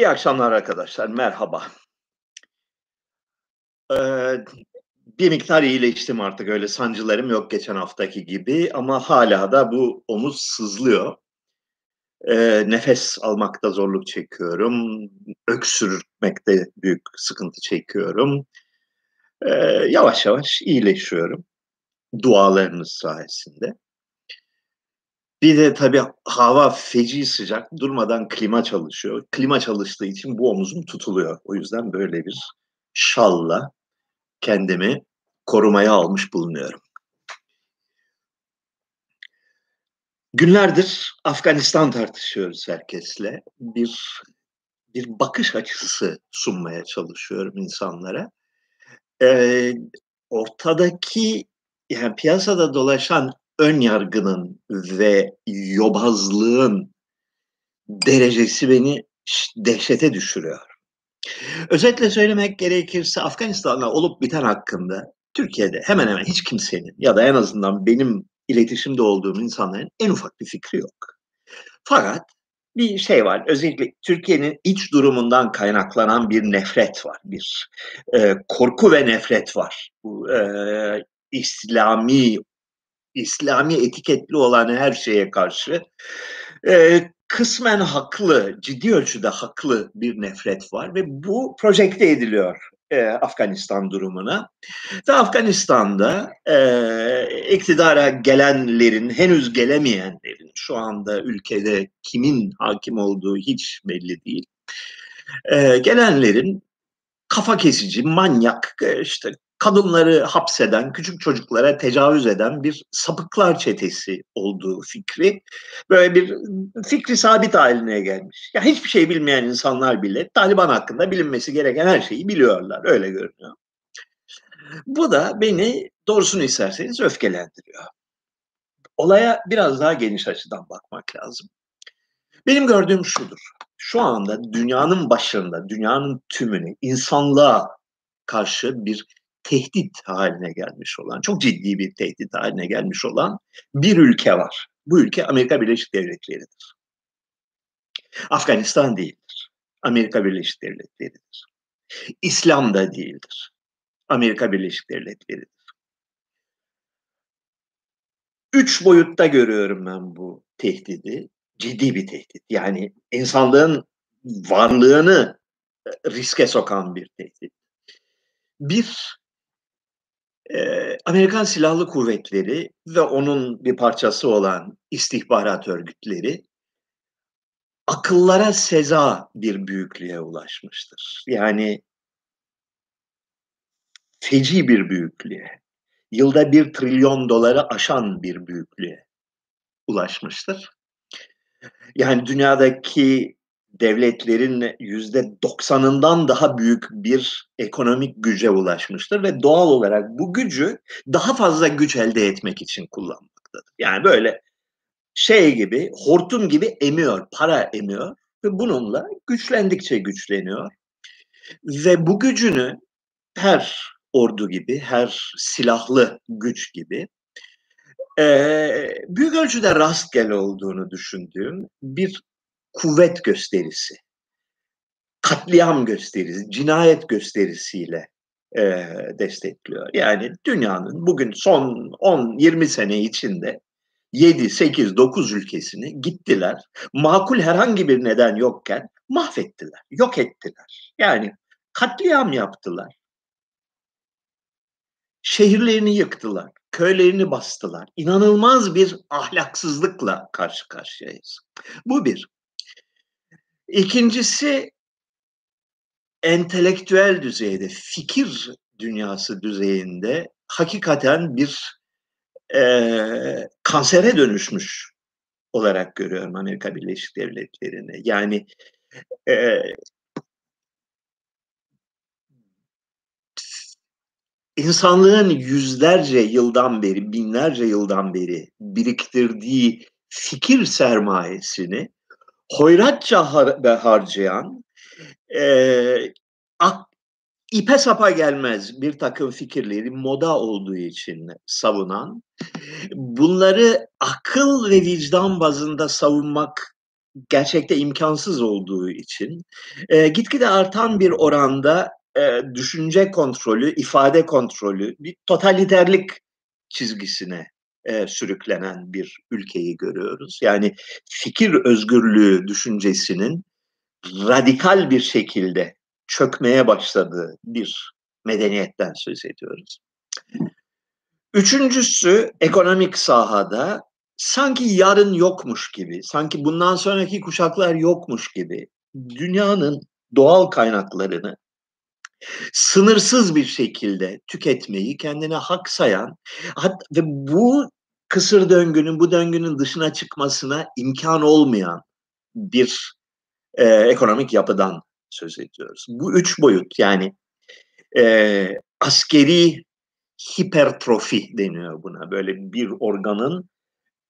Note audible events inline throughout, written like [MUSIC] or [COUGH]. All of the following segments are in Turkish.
İyi akşamlar arkadaşlar, merhaba. Eee, bir miktar iyileştim artık, öyle sancılarım yok geçen haftaki gibi ama hâlâ da bu omuz sızlıyor. Eee, nefes almakta zorluk çekiyorum, öksürmekte büyük sıkıntı çekiyorum. Eee, yavaş yavaş iyileşiyorum dualarınız sayesinde. Bir de tabii hava feci sıcak, durmadan klima çalışıyor. Klima çalıştığı için bu omuzum tutuluyor. O yüzden böyle bir şalla kendimi korumaya almış bulunuyorum. Günlerdir Afganistan tartışıyoruz herkesle. Bir bir bakış açısı sunmaya çalışıyorum insanlara. Eee, ortadaki, yani piyasada dolaşan ön yargının ve yobazlığın derecesi beni dehşete düşürüyor. Özetle söylemek gerekirse Afganistan'da olup biten hakkında Türkiye'de hemen hemen hiç kimsenin ya da en azından benim iletişimde olduğum insanların en ufak bir fikri yok. Fakat bir şey var, özellikle Türkiye'nin iç durumundan kaynaklanan bir nefret var, bir, eee, korku ve nefret var. Bu, eee, İslami İslami etiketli olan her şeye karşı, eee, kısmen haklı, ciddi ölçüde haklı bir nefret var ve bu projekte ediliyor, eee, Afganistan durumuna. Ve Afganistan'da, eee, iktidara gelenlerin, henüz gelemeyenlerin, şu anda ülkede kimin hâkim olduğu hiç belli değil, eee, gelenlerin kafa kesici, manyak, eee, işte kadınları hapseden, küçük çocuklara tecavüz eden bir sapıklar çetesi olduğu fikri, böyle bir fikri sabit hâline gelmiş. Ya hiçbir şey bilmeyen insanlar bile Taliban hakkında bilinmesi gereken her şeyi biliyorlar, öyle görünüyor. Bu da beni doğrusunu isterseniz öfkelendiriyor. Olaya biraz daha geniş açıdan bakmak lazım. Benim gördüğüm şudur: Şu anda dünyanın başında, dünyanın tümüne, insanlığa karşı bir tehdit hâline gelmiş olan, çok ciddi bir tehdit hâline gelmiş olan bir ülke var. Bu ülke Amerika Birleşik Devletleri'dir. Afganistan değildir. Amerika Birleşik Devletleri'dir. İslam da değildir. Amerika Birleşik Devletleri'dir. 3 boyutta görüyorum ben bu tehdidi. Ciddi bir tehdit. Yani insanlığın varlığını, eee, riske sokan bir tehdit. 1 eee, Amerikan Silahlı Kuvvetleri ve onun bir parçası olan istihbarat örgütleri akıllara seza bir büyüklüğe ulaşmıştır. Yani feci bir büyüklüğe, yılda $1.000.000.000'ı aşan bir büyüklüğe ulaşmıştır. Yani dünyadaki devletlerin %90'ından daha büyük bir ekonomik güce ulaşmıştır ve doğal olarak bu gücü daha fazla güç elde etmek için kullanmaktadır. Yani böyle şey gibi, hortum gibi emiyor, para emiyor ve bununla güçlendikçe güçleniyor ve bu gücünü her ordu gibi, her silahlı güç gibi, eee, büyük ölçüde rastgele olduğunu düşündüğüm bir kuvvet gösterisi, katliam gösterisi, cinayet gösterisiyle, eee, destekliyor. Yani dünyanın bugün son 10-20 sene içinde 7-8-9 ülkesini gittiler, makul herhangi bir neden yokken mahvettiler, yok ettiler. Yani katliam yaptılar. Şehirlerini yıktılar, köylerini bastılar. İnanılmaz bir ahlaksızlıkla karşı karşıyayız. Bu 1. 2'ncisi entelektüel düzeyde, fikir dünyası düzeyinde hakikaten bir, eee, kansere dönüşmüş olarak görüyorum Amerika Birleşik Devletleri'ni. Yani, eee insanlığın yüzlerce yıldan beri, binlerce yıldan beri biriktirdiği fikir sermayesini hoyratça har harcayan, eee, ak ipe sapa gelmez birtakım fikirleri moda olduğu için savunan, bunları akıl ve vicdan bazında savunmak gerçekte imkansız olduğu için e, gitgide artan bir oranda e, düşünce kontrolü, ifade kontrolü, bir totaliterlik çizgisine e, sürüklenen bir ülkeyi görüyoruz. Yani fikir özgürlüğü düşüncesinin radikal bir şekilde çökmeye başladığı bir medeniyetten söz ediyoruz. Üçüncüsü ekonomik sahada sanki yarın yokmuş gibi, sanki bundan sonraki kuşaklar yokmuş gibi dünyanın doğal kaynaklarını sınırsız bir şekilde tüketmeyi kendine hak sayan ve bu kısır döngünün, bu döngünün dışına çıkmasına imkan olmayan bir e, ekonomik yapıdan söz ediyoruz. Bu üç boyut yani e, askeri hipertrofi deniyor buna. Böyle bir organın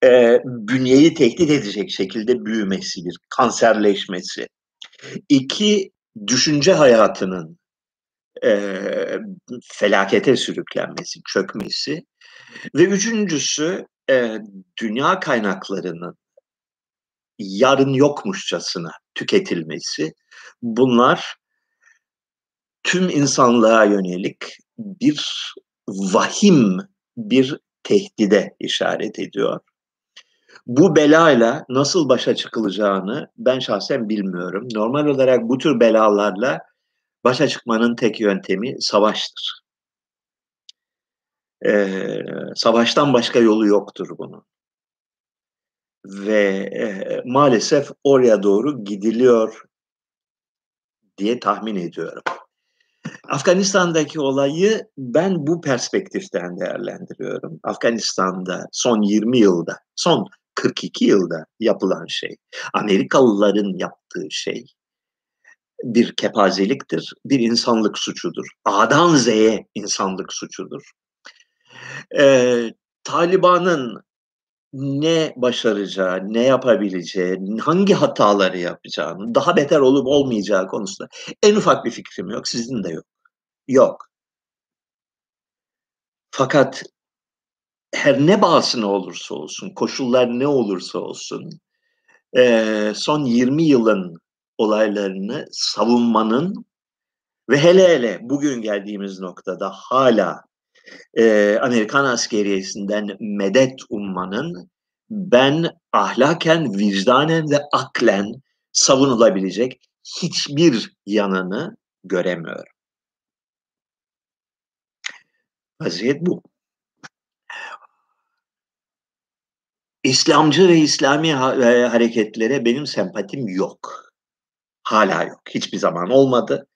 e, bünyeyi tehdit edecek şekilde büyümesi, bir kanserleşmesi. İki, düşünce hayatının e, felakete sürüklenmesi, çökmesi. Ve üçüncüsü e, dünya kaynaklarının yarın yokmuşçasına tüketilmesi. Bunlar tüm insanlığa yönelik bir vahim bir tehdide işaret ediyor. Bu belayla nasıl başa çıkılacağını ben şahsen bilmiyorum. Normal olarak bu tür belalarla başa çıkmanın tek yöntemi savaştır. Ee, savaştan başka yolu yoktur bunun. Ve e, maalesef oraya doğru gidiliyor diye tahmin ediyorum. Afganistan'daki olayı ben bu perspektiften değerlendiriyorum. Afganistan'da son 20 yılda, son 42 yılda yapılan şey, Amerikalıların yaptığı şey bir kepazeliktir, bir insanlık suçudur. A'dan Z'ye insanlık suçudur. Ee, Taliban'ın ne başaracağı, ne yapabileceği, hangi hataları yapacağını, daha beter olup olmayacağı konusunda en ufak bir fikrim yok, sizin de yok. Yok. Fakat her ne bağısına olursa olsun, koşullar ne olursa olsun, son 20 yılın olaylarını savunmanın ve hele hele bugün geldiğimiz noktada hala e, Amerikan askeriyesinden medet ummanın ben ahlaken, vicdanen ve aklen savunulabilecek hiçbir yanını göremiyorum. Vaziyet bu. İslamcı ve İslami e, hareketlere benim sempatim yok. Hala yok. Hiçbir zaman olmadı.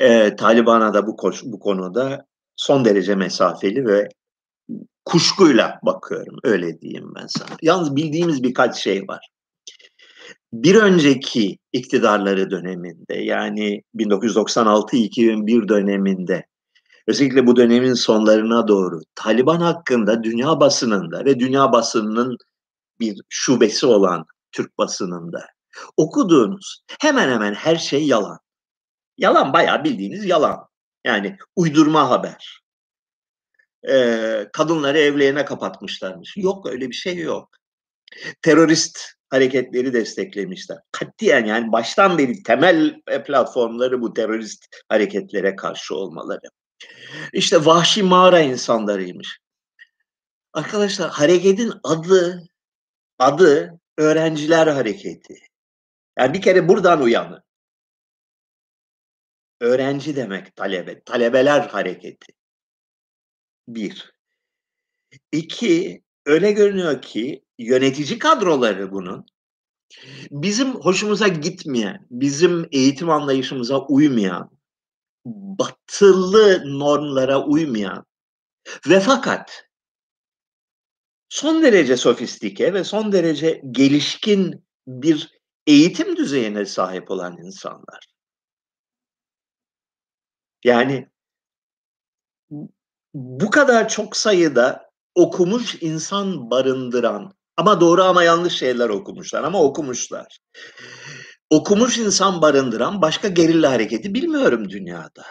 Ee, Taliban'a da bu, bu konuda son derece mesafeli ve kuşkuyla bakıyorum. Öyle diyeyim ben sana. Yalnız bildiğimiz birkaç şey var. Bir önceki iktidarları döneminde yani 1996-2001 döneminde özellikle bu dönemin sonlarına doğru Taliban hakkında dünya basınında ve dünya basınının bir şubesi olan Türk basınında okuduğunuz hemen hemen her şey yalan. Yalan bayağı bildiğiniz yalan. Yani uydurma haber. Ee, kadınları evlerine kapatmışlarmış. Yok öyle bir şey yok. Terörist hareketleri desteklemişler. Katiyen yani baştan beri temel platformları bu terörist hareketlere karşı olmaları. İşte vahşi mağara insanlarıymış. Arkadaşlar hareketin adı adı öğrenciler hareketi. Yani bir kere buradan uyanın. Öğrenci demek talebe, talebeler hareketi. Bir. İki, öyle görünüyor ki yönetici kadroları bunun bizim hoşumuza gitmeyen, bizim eğitim anlayışımıza uymayan, batılı normlara uymayan ve fakat son derece sofistike ve son derece gelişkin bir eğitim düzeyine sahip olan insanlar. Yani bu kadar çok sayıda okumuş insan barındıran ama doğru ama yanlış şeyler okumuşlar ama okumuşlar. Okumuş insan barındıran başka gerilla hareketi bilmiyorum dünyada.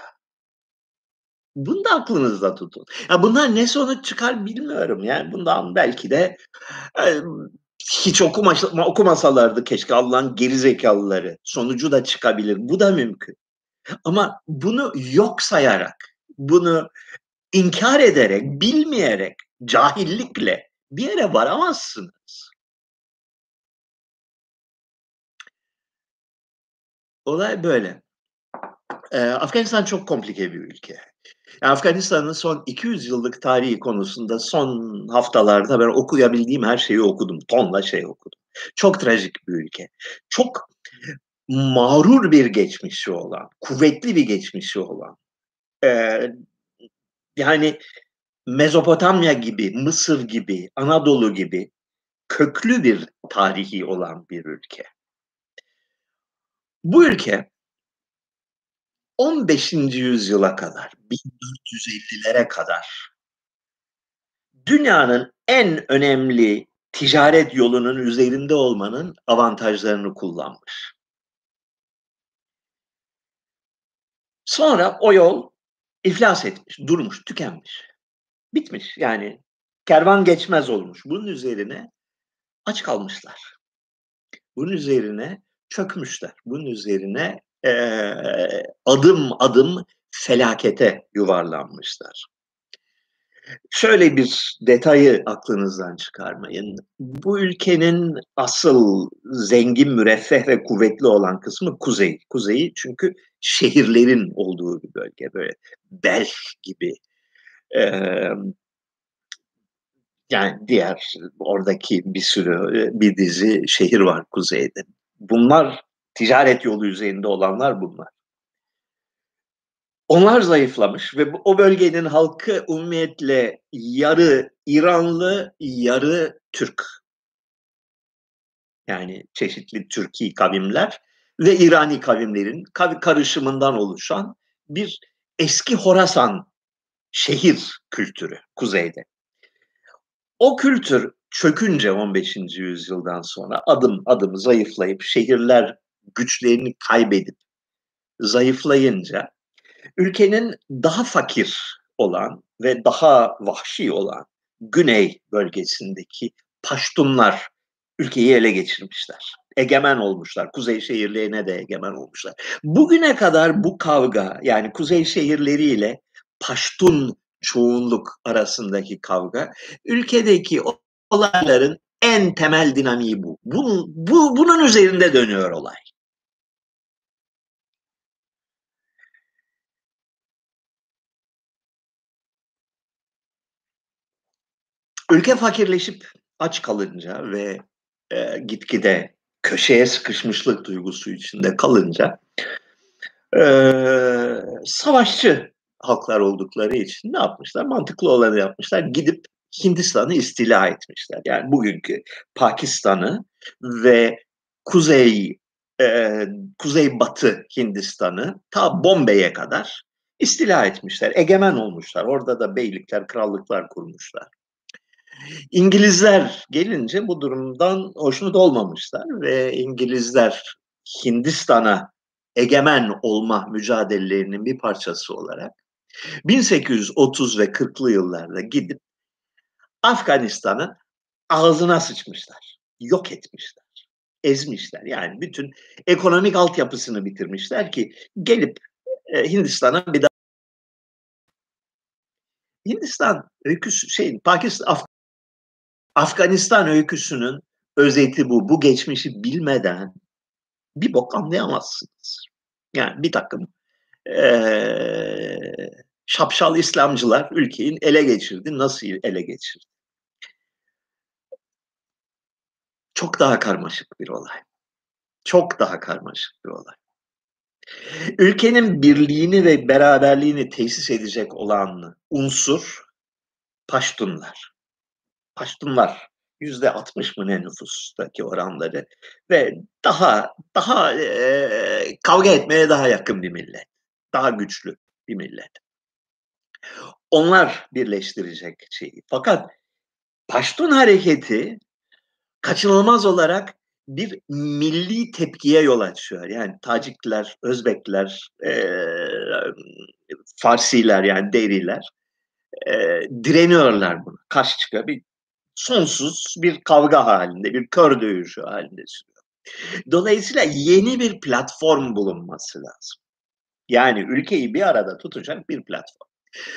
Bunu da aklınızda tutun. Ya bunlar ne sonuç çıkar bilmiyorum. Yani bundan belki de hiç okuma, okumasalardı keşke Allah'ın gerizekalıları. Sonucu da çıkabilir. Bu da mümkün. Ama bunu yok sayarak, bunu inkar ederek, bilmeyerek, cahillikle bir yere varamazsınız. Olay böyle. Ee, Afganistan çok komplike bir ülke. Yani Afganistan'ın son 200 yıllık tarihi konusunda son haftalarda ben okuyabildiğim her şeyi okudum. Tonla şey okudum. Çok trajik bir ülke. Çok mağrur bir geçmişi olan, kuvvetli bir geçmişi olan, e, yani Mezopotamya gibi, Mısır gibi, Anadolu gibi köklü bir tarihi olan bir ülke. Bu ülke 15. yüzyıla kadar, 1450'lere kadar dünyanın en önemli ticaret yolunun üzerinde olmanın avantajlarını kullanmış. Sonra o yol iflas etmiş, durmuş, tükenmiş. Bitmiş yani kervan geçmez olmuş. Bunun üzerine aç kalmışlar. Bunun üzerine çökmüşler. Bunun üzerine e, adım adım felakete yuvarlanmışlar. Şöyle bir detayı aklınızdan çıkarmayın. Bu ülkenin asıl zengin, müreffeh ve kuvvetli olan kısmı kuzey. Kuzeyi çünkü şehirlerin olduğu bir bölge. Böyle Belh gibi, e, yani diğer oradaki bir sürü bir dizi şehir var kuzeyde. Bunlar ticaret yolu üzerinde olanlar bunlar. Onlar zayıflamış ve o bölgenin halkı umumiyetle yarı İranlı, yarı Türk. Yani çeşitli Türkiye kavimler ve İrani kavimlerin karışımından oluşan bir eski Horasan şehir kültürü kuzeyde. O kültür çökünce 15. yüzyıldan sonra adım adım zayıflayıp şehirler güçlerini kaybedip zayıflayınca ülkenin daha fakir olan ve daha vahşi olan güney bölgesindeki Paştunlar ülkeyi ele geçirmişler. Egemen olmuşlar. Kuzey şehirlerine de egemen olmuşlar. Bugüne kadar bu kavga yani kuzey şehirleriyle Paştun çoğunluk arasındaki kavga ülkedeki olayların en temel dinamiği bu. bu, bu bunun üzerinde dönüyor olay. Ülke fakirleşip aç kalınca ve e, gitgide köşeye sıkışmışlık duygusu içinde kalınca e, savaşçı halklar oldukları için ne yapmışlar? Mantıklı olanı yapmışlar. Gidip Hindistan'ı istila etmişler. Yani bugünkü Pakistan'ı ve kuzey e, kuzey batı Hindistan'ı ta Bombay'e kadar istila etmişler. Egemen olmuşlar. Orada da beylikler, krallıklar kurmuşlar. İngilizler gelince bu durumdan hoşnut olmamışlar ve İngilizler Hindistan'a egemen olma mücadelelerinin bir parçası olarak 1830 ve 40'lı yıllarda gidip Afganistan'ın ağzına sıçmışlar. Yok etmişler. Ezmişler. Yani bütün ekonomik altyapısını bitirmişler ki gelip e, Hindistan'a bir daha Hindistan öyküsü şey Pakistan Af Afganistan öyküsünün özeti bu. Bu geçmişi bilmeden bir bok anlayamazsınız. Yani bir takım ee, şapşal İslamcılar ülkeyi ele geçirdi. Nasıl ele geçirdi? Çok daha karmaşık bir olay. Çok daha karmaşık bir olay. Ülkenin birliğini ve beraberliğini tesis edecek olan unsur Paştunlar. Paştunlar yüzde 60 mı ne nüfustaki oranları ve daha daha e, kavga etmeye daha yakın bir millet. Daha güçlü bir millet. Onlar birleştirecek şeyi. Fakat Paştun hareketi kaçınılmaz olarak bir milli tepkiye yol açıyor. Yani Tacikler, Özbekler, e, Farsiler yani Deriler e, direniyorlar buna. Karşı çıkıyor. Bir sonsuz bir kavga halinde, bir kör dövüşü halinde sürüyor. Dolayısıyla yeni bir platform bulunması lazım. Yani ülkeyi bir arada tutacak bir platform.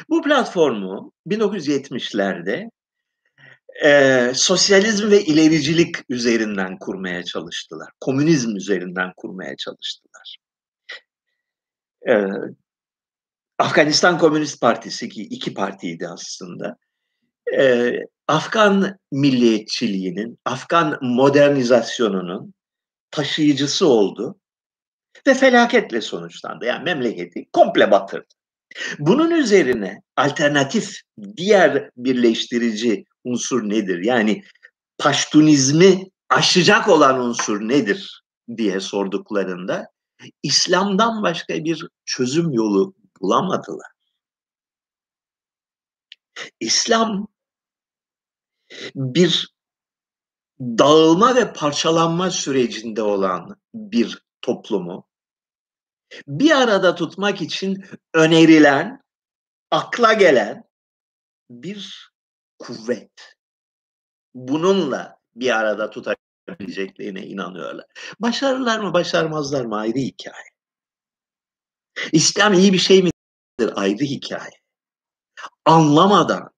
Bu platformu 1970'lerde e, sosyalizm ve ilericilik üzerinden kurmaya çalıştılar. Komünizm üzerinden kurmaya çalıştılar. E, Afganistan Komünist Partisi ki iki partiydi aslında. E, Afgan milliyetçiliğinin, Afgan modernizasyonunun taşıyıcısı oldu ve felaketle sonuçlandı. Yani memleketi komple batırdı. Bunun üzerine alternatif diğer birleştirici unsur nedir? Yani Paştunizmi aşacak olan unsur nedir diye sorduklarında İslam'dan başka bir çözüm yolu bulamadılar. İslam bir dağılma ve parçalanma sürecinde olan bir toplumu bir arada tutmak için önerilen, akla gelen bir kuvvet. Bununla bir arada tutabileceklerine inanıyorlar. Başarırlar mı, başarmazlar mı ayrı hikaye. İslam iyi bir şey midir ayrı hikaye. Anlamadan,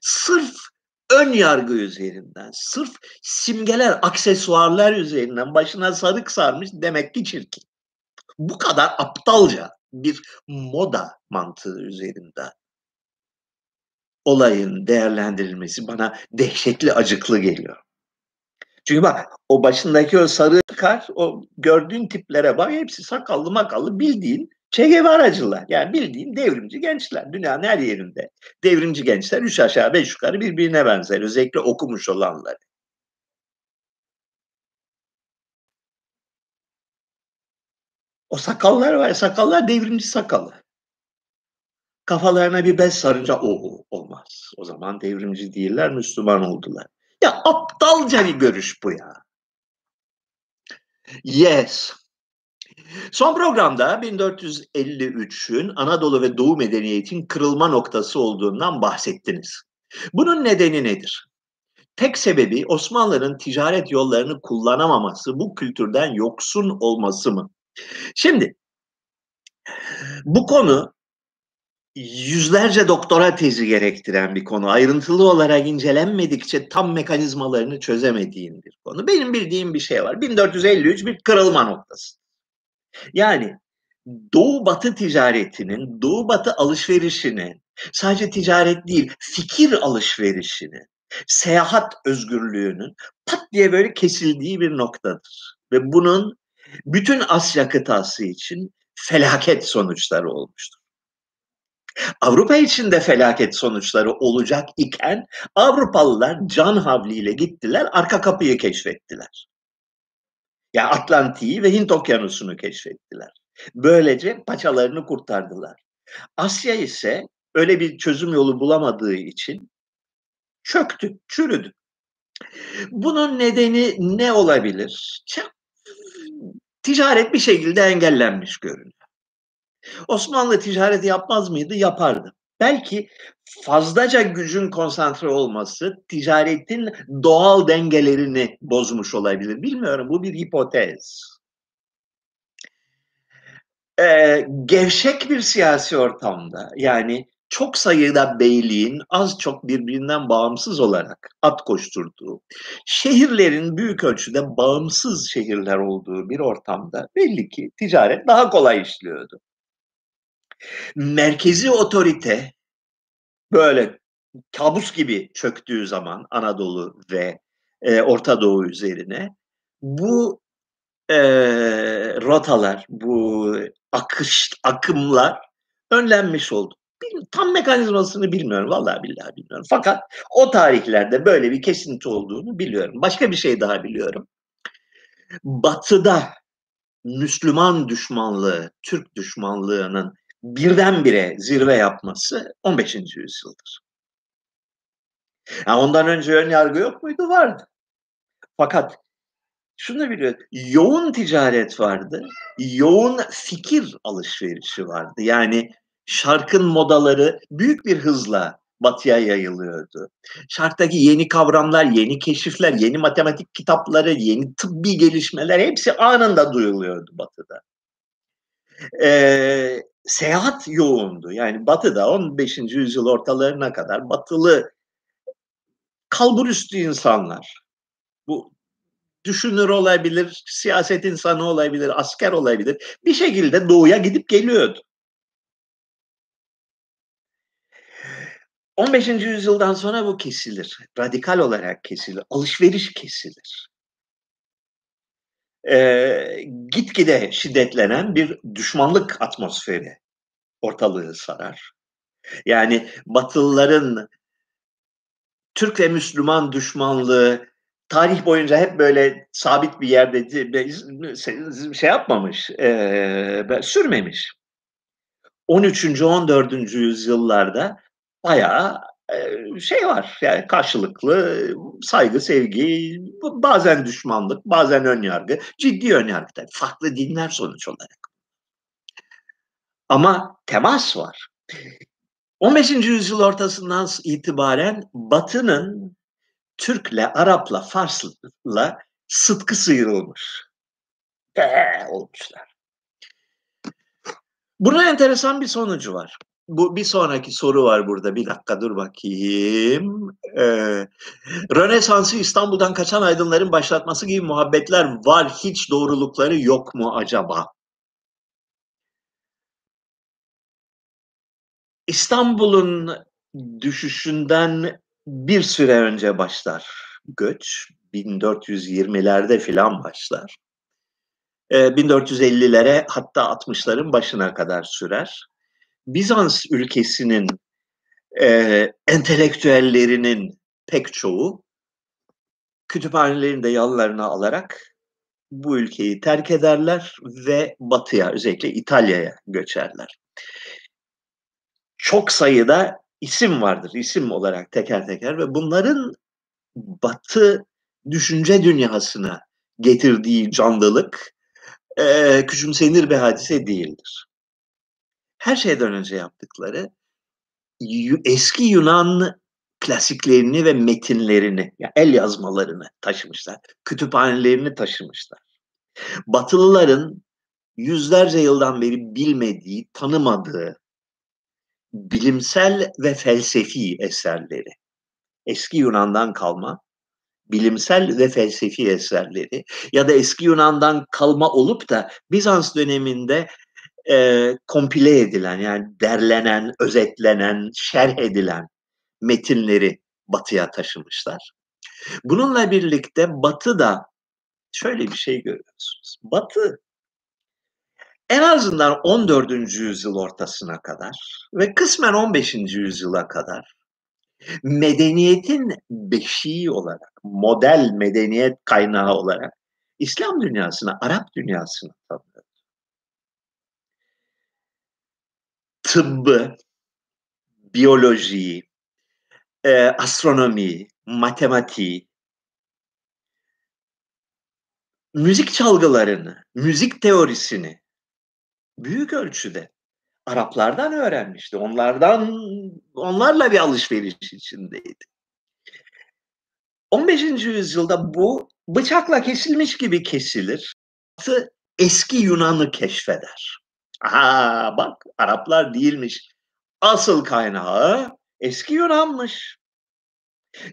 sırf ön yargı üzerinden, sırf simgeler, aksesuarlar üzerinden başına sarık sarmış demek ki çirkin. Bu kadar aptalca bir moda mantığı üzerinden olayın değerlendirilmesi bana dehşetli acıklı geliyor. Çünkü bak o başındaki o sarı kar, o gördüğün tiplere bak hepsi sakallı makallı bildiğin Che Guevara'cılar. Yani bildiğin devrimci gençler. Dünyanın her yerinde devrimci gençler üç aşağı beş yukarı birbirine benzer. Özellikle okumuş olanları. O sakallar var. Sakallar devrimci sakalı. Kafalarına bir bez sarınca o olmaz. O zaman devrimci değiller, Müslüman oldular. Ya aptalca bir görüş bu ya. Yes. Son programda 1453'ün Anadolu ve Doğu medeniyetin kırılma noktası olduğundan bahsettiniz. Bunun nedeni nedir? Tek sebebi Osmanlı'nın ticaret yollarını kullanamaması, bu kültürden yoksun olması mı? Şimdi bu konu yüzlerce doktora tezi gerektiren bir konu. Ayrıntılı olarak incelenmedikçe tam mekanizmalarını çözemediğin bir konu. Benim bildiğim bir şey var. 1453 bir kırılma noktası. Yani Doğu Batı ticaretinin, Doğu Batı alışverişinin sadece ticaret değil, fikir alışverişinin, seyahat özgürlüğünün pat diye böyle kesildiği bir noktadır. Ve bunun bütün Asya kıtası için felaket sonuçları olmuştur. Avrupa için de felaket sonuçları olacak iken Avrupalılar can havliyle gittiler, arka kapıyı keşfettiler. Ya yani Atlantik'i ve Hint Okyanusu'nu keşfettiler. Böylece paçalarını kurtardılar. Asya ise öyle bir çözüm yolu bulamadığı için çöktü, çürüdü. Bunun nedeni ne olabilir? Ticaret bir şekilde engellenmiş görünüyor. Osmanlı ticaret yapmaz mıydı? Yapardı. Belki fazlaca gücün konsantre olması ticaretin doğal dengelerini bozmuş olabilir. Bilmiyorum bu bir hipotez. Ee, gevşek bir siyasi ortamda yani çok sayıda beyliğin az çok birbirinden bağımsız olarak at koşturduğu, şehirlerin büyük ölçüde bağımsız şehirler olduğu bir ortamda belli ki ticaret daha kolay işliyordu merkezi otorite böyle kabus gibi çöktüğü zaman Anadolu ve e, Orta Doğu üzerine bu e, rotalar, bu akış, akımlar önlenmiş oldu. Tam mekanizmasını bilmiyorum, vallahi billahi bilmiyorum. Fakat o tarihlerde böyle bir kesinti olduğunu biliyorum. Başka bir şey daha biliyorum. Batı'da Müslüman düşmanlığı, Türk düşmanlığının birdenbire zirve yapması 15. yüzyıldır. Yani ondan önce ön yargı yok muydu? Vardı. Fakat şunu biliyor, yoğun ticaret vardı, yoğun fikir alışverişi vardı. Yani şarkın modaları büyük bir hızla batıya yayılıyordu. Şarktaki yeni kavramlar, yeni keşifler, yeni matematik kitapları, yeni tıbbi gelişmeler hepsi anında duyuluyordu batıda. Ee, seyahat yoğundu. Yani batıda 15. yüzyıl ortalarına kadar batılı kalburüstü insanlar. Bu düşünür olabilir, siyaset insanı olabilir, asker olabilir. Bir şekilde doğuya gidip geliyordu. 15. yüzyıldan sonra bu kesilir. Radikal olarak kesilir. Alışveriş kesilir. Ee, gitgide şiddetlenen bir düşmanlık atmosferi ortalığı sarar. Yani Batılıların Türk ve Müslüman düşmanlığı tarih boyunca hep böyle sabit bir yerde şey yapmamış, e, sürmemiş. 13. 14. yüzyıllarda bayağı şey var yani karşılıklı saygı, sevgi, bazen düşmanlık, bazen önyargı, ciddi önyargı tabii. Farklı dinler sonuç olarak. Ama temas var. 15. yüzyıl ortasından itibaren Batı'nın Türk'le, Arap'la, Fars'la sıtkı sıyrılmış. Eee olmuşlar. Bunun enteresan bir sonucu var. Bu bir sonraki soru var burada. Bir dakika dur bakayım. Ee, Rönesans'ı İstanbul'dan kaçan aydınların başlatması gibi muhabbetler var. Hiç doğrulukları yok mu acaba? İstanbul'un düşüşünden bir süre önce başlar göç. 1420'lerde filan başlar. 1450'lere hatta 60'ların başına kadar sürer. Bizans ülkesinin e, entelektüellerinin pek çoğu kütüphanelerini de yanlarına alarak bu ülkeyi terk ederler ve batıya özellikle İtalya'ya göçerler. Çok sayıda isim vardır, isim olarak teker teker ve bunların batı düşünce dünyasına getirdiği canlılık e, küçümsenir bir hadise değildir her şeyden önce yaptıkları eski Yunan klasiklerini ve metinlerini, yani el yazmalarını taşımışlar. Kütüphanelerini taşımışlar. Batılıların yüzlerce yıldan beri bilmediği, tanımadığı bilimsel ve felsefi eserleri, eski Yunan'dan kalma bilimsel ve felsefi eserleri ya da eski Yunan'dan kalma olup da Bizans döneminde e, kompile edilen yani derlenen, özetlenen, şerh edilen metinleri batıya taşımışlar. Bununla birlikte batı da şöyle bir şey görüyorsunuz. Batı en azından 14. yüzyıl ortasına kadar ve kısmen 15. yüzyıla kadar medeniyetin beşiği olarak, model medeniyet kaynağı olarak İslam dünyasına, Arap dünyasına tanıyor. Tıbbı, biyolojiyi, e, astronomiyi, matematiği, müzik çalgılarını, müzik teorisini büyük ölçüde Araplardan öğrenmişti. Onlardan onlarla bir alışveriş içindeydi. 15. yüzyılda bu bıçakla kesilmiş gibi kesilir. Eski Yunan'ı keşfeder. Aha bak Araplar değilmiş. Asıl kaynağı eski Yunan'mış.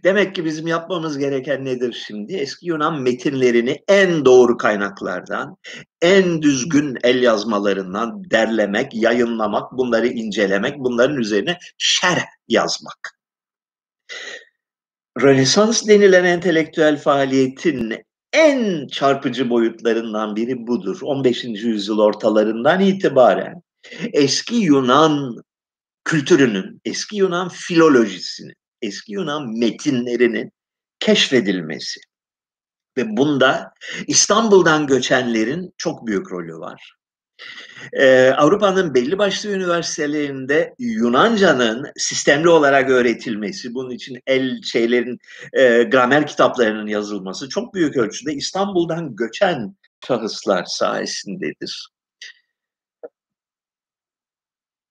Demek ki bizim yapmamız gereken nedir şimdi? Eski Yunan metinlerini en doğru kaynaklardan, en düzgün el yazmalarından derlemek, yayınlamak, bunları incelemek, bunların üzerine şerh yazmak. Rönesans denilen entelektüel faaliyetin en çarpıcı boyutlarından biri budur. 15. yüzyıl ortalarından itibaren eski Yunan kültürünün, eski Yunan filolojisinin, eski Yunan metinlerinin keşfedilmesi. Ve bunda İstanbul'dan göçenlerin çok büyük rolü var. Ee, Avrupa'nın belli başlı üniversitelerinde Yunanca'nın sistemli olarak öğretilmesi, bunun için el şeylerin, e, gramer kitaplarının yazılması çok büyük ölçüde İstanbul'dan göçen şahıslar sayesindedir.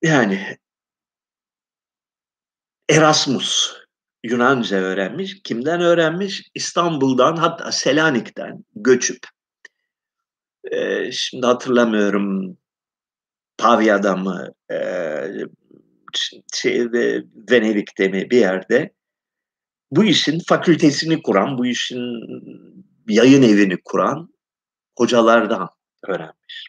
Yani Erasmus Yunanca öğrenmiş. Kimden öğrenmiş? İstanbul'dan hatta Selanik'ten göçüp. Şimdi hatırlamıyorum. Pavya'da mı, e, şey, Venedik'te mi? Bir yerde. Bu işin fakültesini kuran, bu işin yayın evini kuran hocalardan öğrenmiş.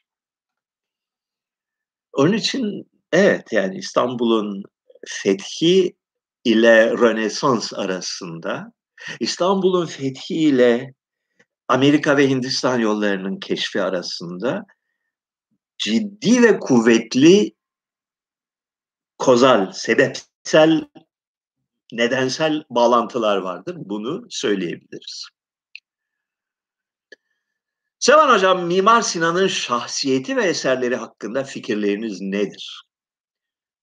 Onun için evet yani İstanbul'un fethi ile Rönesans arasında, İstanbul'un fethi ile Amerika ve Hindistan yollarının keşfi arasında ciddi ve kuvvetli kozal, sebepsel, nedensel bağlantılar vardır. Bunu söyleyebiliriz. Sevan Hocam, Mimar Sinan'ın şahsiyeti ve eserleri hakkında fikirleriniz nedir?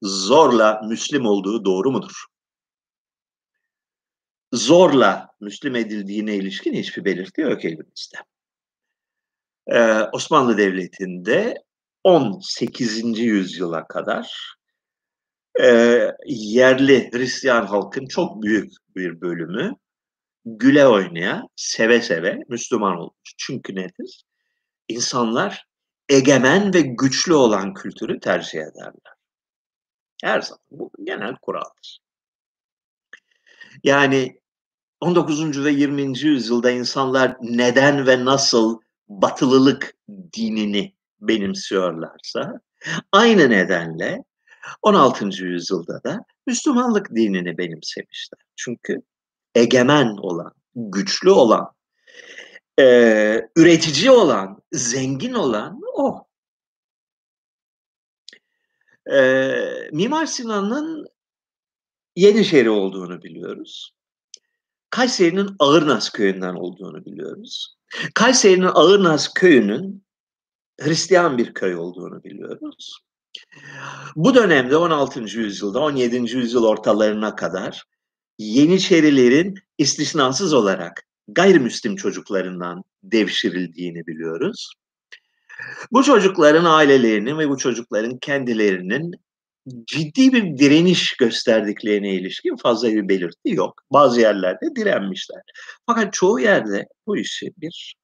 Zorla Müslim olduğu doğru mudur? Zorla Müslim edildiğine ilişkin hiçbir belirti yok elimizde. Ee, Osmanlı Devleti'nde 18. yüzyıla kadar e, yerli Hristiyan halkın çok büyük bir bölümü güle oynaya, seve seve Müslüman olmuş. Çünkü nedir? İnsanlar egemen ve güçlü olan kültürü tercih ederler. Her zaman. Bu genel kuraldır. Yani 19. ve 20. yüzyılda insanlar neden ve nasıl batılılık dinini benimsiyorlarsa aynı nedenle 16. yüzyılda da Müslümanlık dinini benimsemişler. Çünkü egemen olan, güçlü olan, e, üretici olan, zengin olan o. E, Mimar Sinan'ın Yenişehir olduğunu biliyoruz. Kayseri'nin Ağırnaz köyünden olduğunu biliyoruz. Kayseri'nin Ağırnaz köyünün Hristiyan bir köy olduğunu biliyoruz. Bu dönemde 16. yüzyılda 17. yüzyıl ortalarına kadar Yeniçerilerin istisnasız olarak gayrimüslim çocuklarından devşirildiğini biliyoruz. Bu çocukların ailelerinin ve bu çocukların kendilerinin ciddi bir direniş gösterdiklerine ilişkin fazla bir belirti yok. Bazı yerlerde direnmişler. Fakat çoğu yerde bu işi bir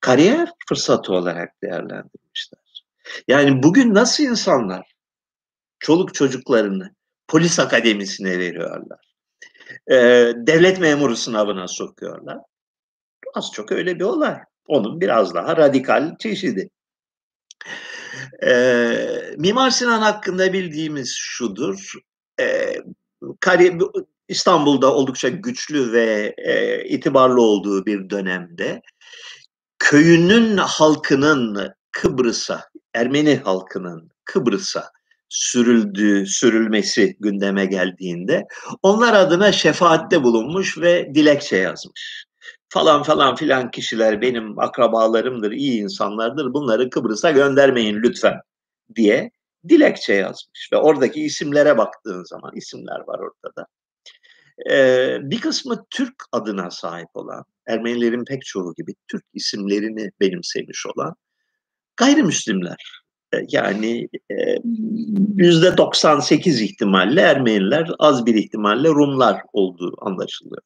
kariyer fırsatı olarak değerlendirmişler. Yani bugün nasıl insanlar çoluk çocuklarını polis akademisine veriyorlar. Ee, devlet memuru sınavına sokuyorlar. Az çok öyle bir olay. Onun biraz daha radikal çeşidi. Ee, Mimar Sinan hakkında bildiğimiz şudur. Ee, İstanbul'da oldukça güçlü ve e, itibarlı olduğu bir dönemde köyünün halkının Kıbrıs'a, Ermeni halkının Kıbrıs'a sürüldüğü, sürülmesi gündeme geldiğinde onlar adına şefaatte bulunmuş ve dilekçe yazmış. Falan falan filan kişiler benim akrabalarımdır, iyi insanlardır. Bunları Kıbrıs'a göndermeyin lütfen diye dilekçe yazmış. Ve oradaki isimlere baktığın zaman isimler var ortada. Ee, bir kısmı Türk adına sahip olan, Ermenilerin pek çoğu gibi Türk isimlerini benimsemiş olan gayrimüslimler yani yüzde 98 ihtimalle Ermeniler, az bir ihtimalle Rumlar olduğu anlaşılıyor.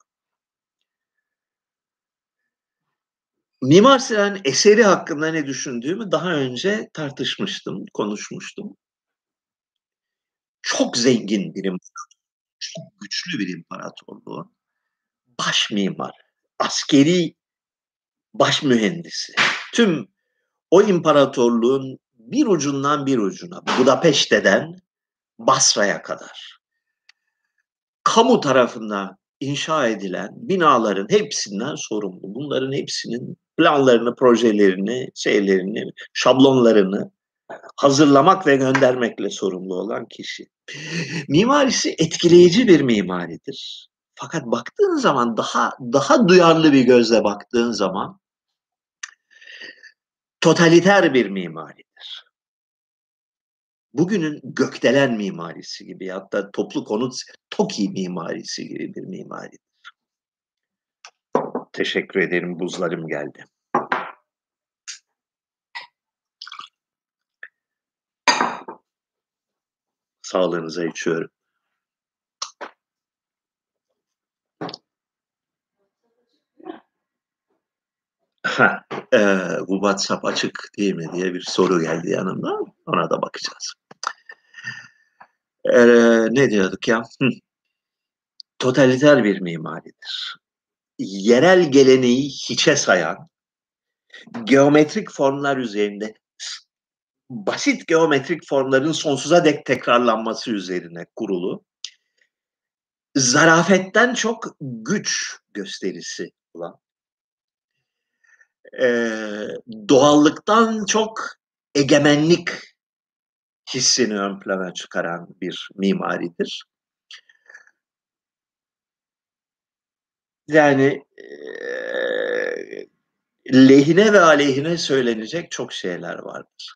Mimar Sinan eseri hakkında ne düşündüğümü daha önce tartışmıştım, konuşmuştum. Çok zengin bir imparator, çok güçlü bir imparatorluğun baş mimar, askeri baş mühendisi. Tüm o imparatorluğun bir ucundan bir ucuna Budapeşte'den Basra'ya kadar kamu tarafından inşa edilen binaların hepsinden sorumlu. Bunların hepsinin planlarını, projelerini, şeylerini, şablonlarını hazırlamak ve göndermekle sorumlu olan kişi. Mimarisi etkileyici bir mimaridir. Fakat baktığın zaman daha daha duyarlı bir gözle baktığın zaman totaliter bir mimari bugünün gökdelen mimarisi gibi hatta toplu konut TOKİ mimarisi gibi bir mimari. Teşekkür ederim buzlarım geldi. Sağlığınıza içiyorum. Ha, e, bu WhatsApp açık değil mi diye bir soru geldi yanımda. Ona da bakacağız. Eee, ne diyorduk ya? Hıh. Totaliter bir mimaridir. Yerel geleneği hiçe sayan, geometrik formlar üzerinde basit geometrik formların sonsuza dek tekrarlanması üzerine kurulu, zarafetten çok güç gösterisi olan, eee, doğallıktan çok egemenlik hissini ön plana çıkaran bir mimaridir. Yani, eee, lehine ve aleyhine söylenecek çok şeyler vardır.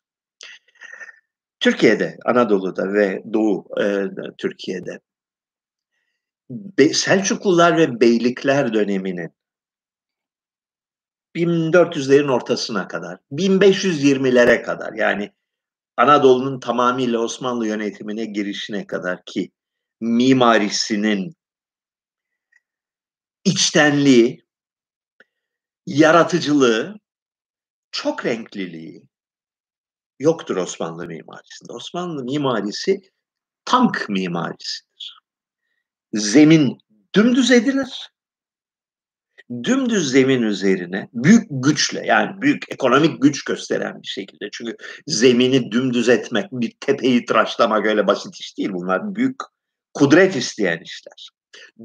Türkiye'de, Anadolu'da ve Doğu, eee, Türkiye'de Be Selçuklular ve Beylikler döneminin 1400'lerin ortasına kadar, 1520'lere kadar yani Anadolu'nun tamamıyla Osmanlı yönetimine girişine kadar ki mimarisinin içtenliği, yaratıcılığı, çok renkliliği yoktur Osmanlı mimarisinde. Osmanlı mimarisi tank mimarisidir. Zemin dümdüz edilir. Dümdüz zemin üzerine büyük güçle yani büyük ekonomik güç gösteren bir şekilde çünkü zemini dümdüz etmek, bir tepeyi tıraşlamak öyle basit iş değil bunlar. Büyük kudret isteyen işler.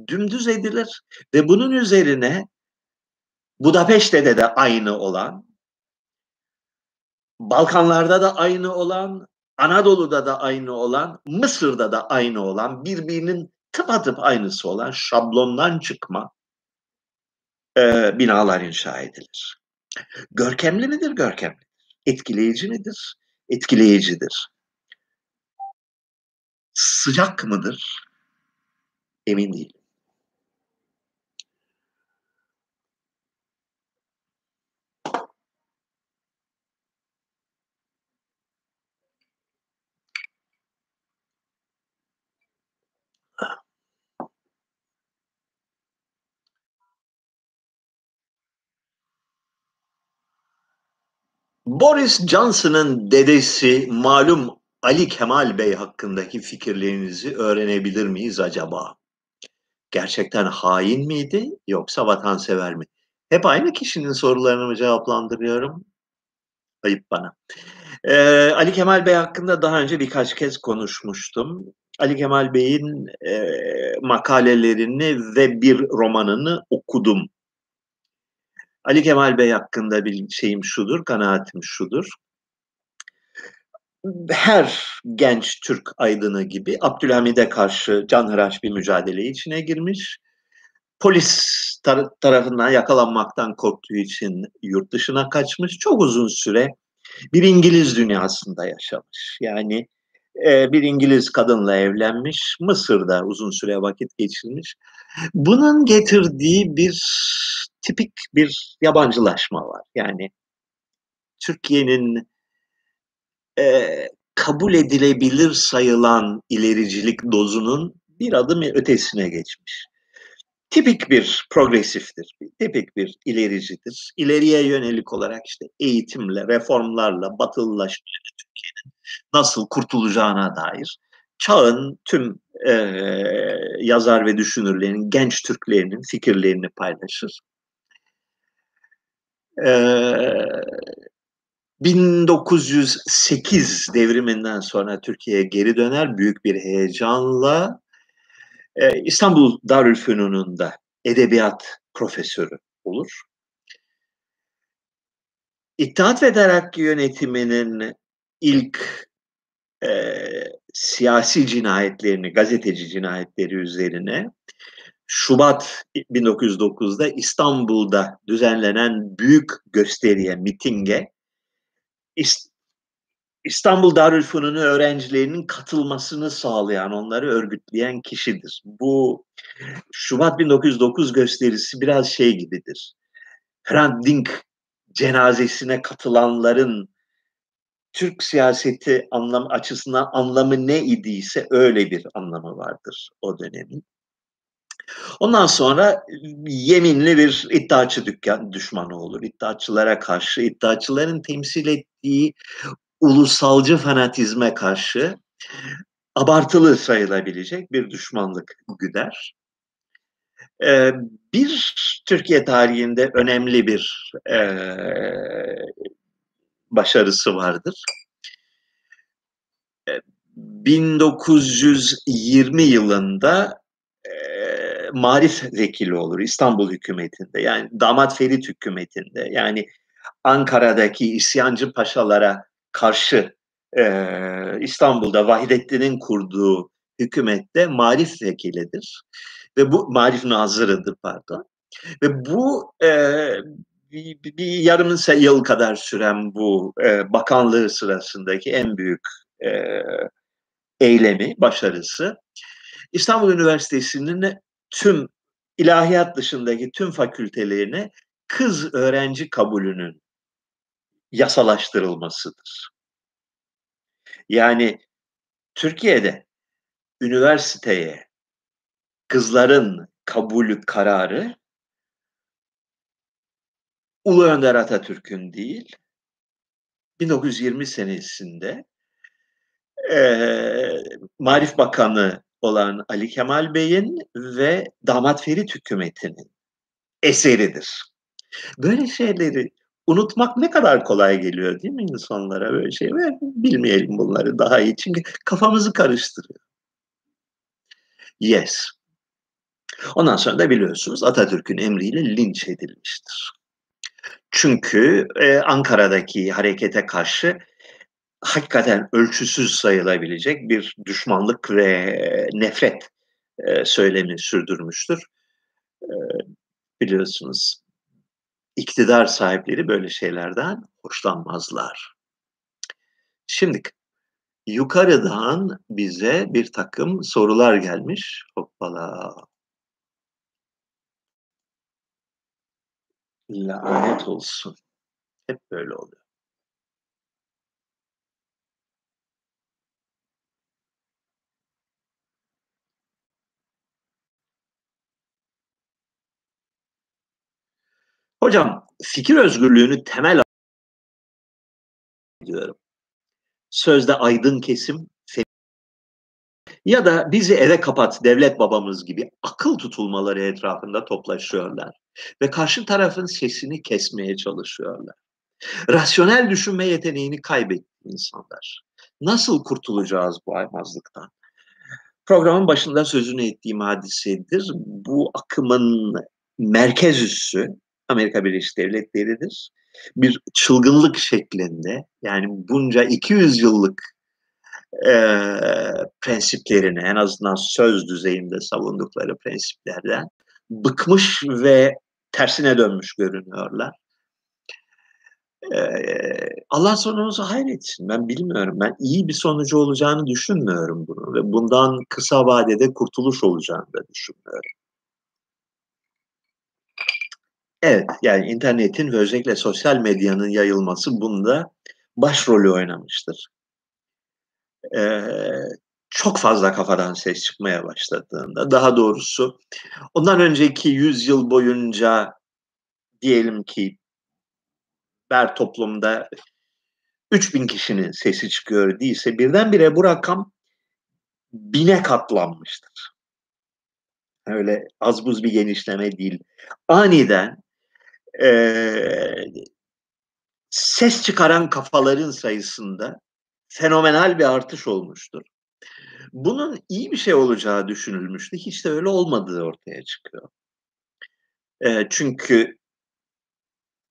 Dümdüz edilir ve bunun üzerine Budapeşte'de de aynı olan, Balkanlarda da aynı olan, Anadolu'da da aynı olan, Mısır'da da aynı olan, birbirinin tıpatıp aynısı olan şablondan çıkma e, binalar inşa edilir. Görkemli midir? Görkemli. Etkileyici midir? Etkileyicidir. Sıcak mıdır? Emin değilim. Boris Johnson'ın dedesi malum Ali Kemal Bey hakkındaki fikirlerinizi öğrenebilir miyiz acaba? Gerçekten hain miydi yoksa vatansever mi? Hep aynı kişinin sorularını mı cevaplandırıyorum? Ayıp bana. Ee, Ali Kemal Bey hakkında daha önce birkaç kez konuşmuştum. Ali Kemal Bey'in e, makalelerini ve bir romanını okudum. Ali Kemal Bey hakkında bir şeyim şudur, kanaatim şudur. Her genç Türk aydını gibi Abdülhamid'e karşı canhıraş bir mücadele içine girmiş. Polis tar- tarafından yakalanmaktan korktuğu için yurt dışına kaçmış. Çok uzun süre bir İngiliz dünyasında yaşamış. Yani e, bir İngiliz kadınla evlenmiş, Mısır'da uzun süre vakit geçirmiş. Bunun getirdiği bir tipik bir yabancılaşma var. Yani Türkiye'nin e, kabul edilebilir sayılan ilericilik dozunun bir adım ötesine geçmiş. Tipik bir progresiftir, tipik bir ilericidir. İleriye yönelik olarak işte eğitimle, reformlarla, batılılaşmayla Türkiye'nin nasıl kurtulacağına dair çağın tüm e, yazar ve düşünürlerinin, genç Türklerinin fikirlerini paylaşır. E, 1908 devriminden sonra Türkiye'ye geri döner büyük bir heyecanla. E, İstanbul Darülfünun'unda edebiyat profesörü olur. İttihat ve Terakki yönetiminin ilk e, siyasi cinayetlerini, gazeteci cinayetleri üzerine Şubat 1909'da İstanbul'da düzenlenen büyük gösteriye, mitinge İstanbul Darülfünunu öğrencilerinin katılmasını sağlayan, onları örgütleyen kişidir. Bu Şubat 1909 gösterisi biraz şey gibidir. Hrant Dink cenazesine katılanların Türk siyaseti anlam açısından anlamı ne idiyse öyle bir anlamı vardır o dönemin. Ondan sonra yeminli bir iddiaçı dükkan düşmanı olur. İddiaçılara karşı, iddiaçıların temsil ettiği ulusalcı fanatizme karşı abartılı sayılabilecek bir düşmanlık güder. Ee, bir Türkiye tarihinde önemli bir e, başarısı vardır. 1920 yılında e, marif vekili olur İstanbul hükümetinde. Yani damat Ferit hükümetinde. Yani Ankara'daki isyancı paşalara karşı e, İstanbul'da Vahidettin'in kurduğu hükümette marif vekilidir. Ve bu marif nazırıdır pardon. Ve bu e, bir, bir yarım yıl kadar süren bu e, bakanlığı sırasındaki en büyük e, eylemi, başarısı İstanbul Üniversitesi'nin tüm ilahiyat dışındaki tüm fakültelerine kız öğrenci kabulünün yasalaştırılmasıdır. Yani Türkiye'de üniversiteye kızların kabul kararı Ulu Önder Atatürk'ün değil, 1920 senesinde e, Marif Bakanı olan Ali Kemal Bey'in ve Damat Ferit hükümetinin eseridir. Böyle şeyleri unutmak ne kadar kolay geliyor değil mi insanlara böyle şey ve bilmeyelim bunları daha iyi çünkü kafamızı karıştırıyor. Yes. Ondan sonra da biliyorsunuz Atatürk'ün emriyle linç edilmiştir. Çünkü e, Ankara'daki harekete karşı hakikaten ölçüsüz sayılabilecek bir düşmanlık ve nefret e, söylemi sürdürmüştür. E, biliyorsunuz iktidar sahipleri böyle şeylerden hoşlanmazlar. Şimdi yukarıdan bize bir takım sorular gelmiş. Hoppala. Lanet olsun. Hep böyle oluyor. Hocam fikir özgürlüğünü temel diyorum. Sözde aydın kesim ya da bizi eve kapat devlet babamız gibi akıl tutulmaları etrafında toplaşıyorlar ve karşı tarafın sesini kesmeye çalışıyorlar. Rasyonel düşünme yeteneğini kaybetti insanlar. Nasıl kurtulacağız bu aymazlıktan? Programın başında sözünü ettiğim hadisedir. Bu akımın merkez üssü Amerika Birleşik Devletleri'dir. Bir çılgınlık şeklinde yani bunca 200 yıllık e, prensiplerini en azından söz düzeyinde savundukları prensiplerden bıkmış ve tersine dönmüş görünüyorlar. Allah sonumuzu hayretsin. Ben bilmiyorum. Ben iyi bir sonucu olacağını düşünmüyorum bunu ve bundan kısa vadede kurtuluş olacağını da düşünmüyorum. Evet, yani internetin ve özellikle sosyal medyanın yayılması bunda başrolü oynamıştır. Ee, çok fazla kafadan ses çıkmaya başladığında, daha doğrusu ondan önceki 100 yıl boyunca diyelim ki ber toplumda 3000 kişinin sesi çıkıyor değilse birdenbire bu rakam bine katlanmıştır. Öyle az buz bir genişleme değil. Aniden e, ses çıkaran kafaların sayısında fenomenal bir artış olmuştur. Bunun iyi bir şey olacağı düşünülmüştü. Hiç de öyle olmadığı ortaya çıkıyor. E, çünkü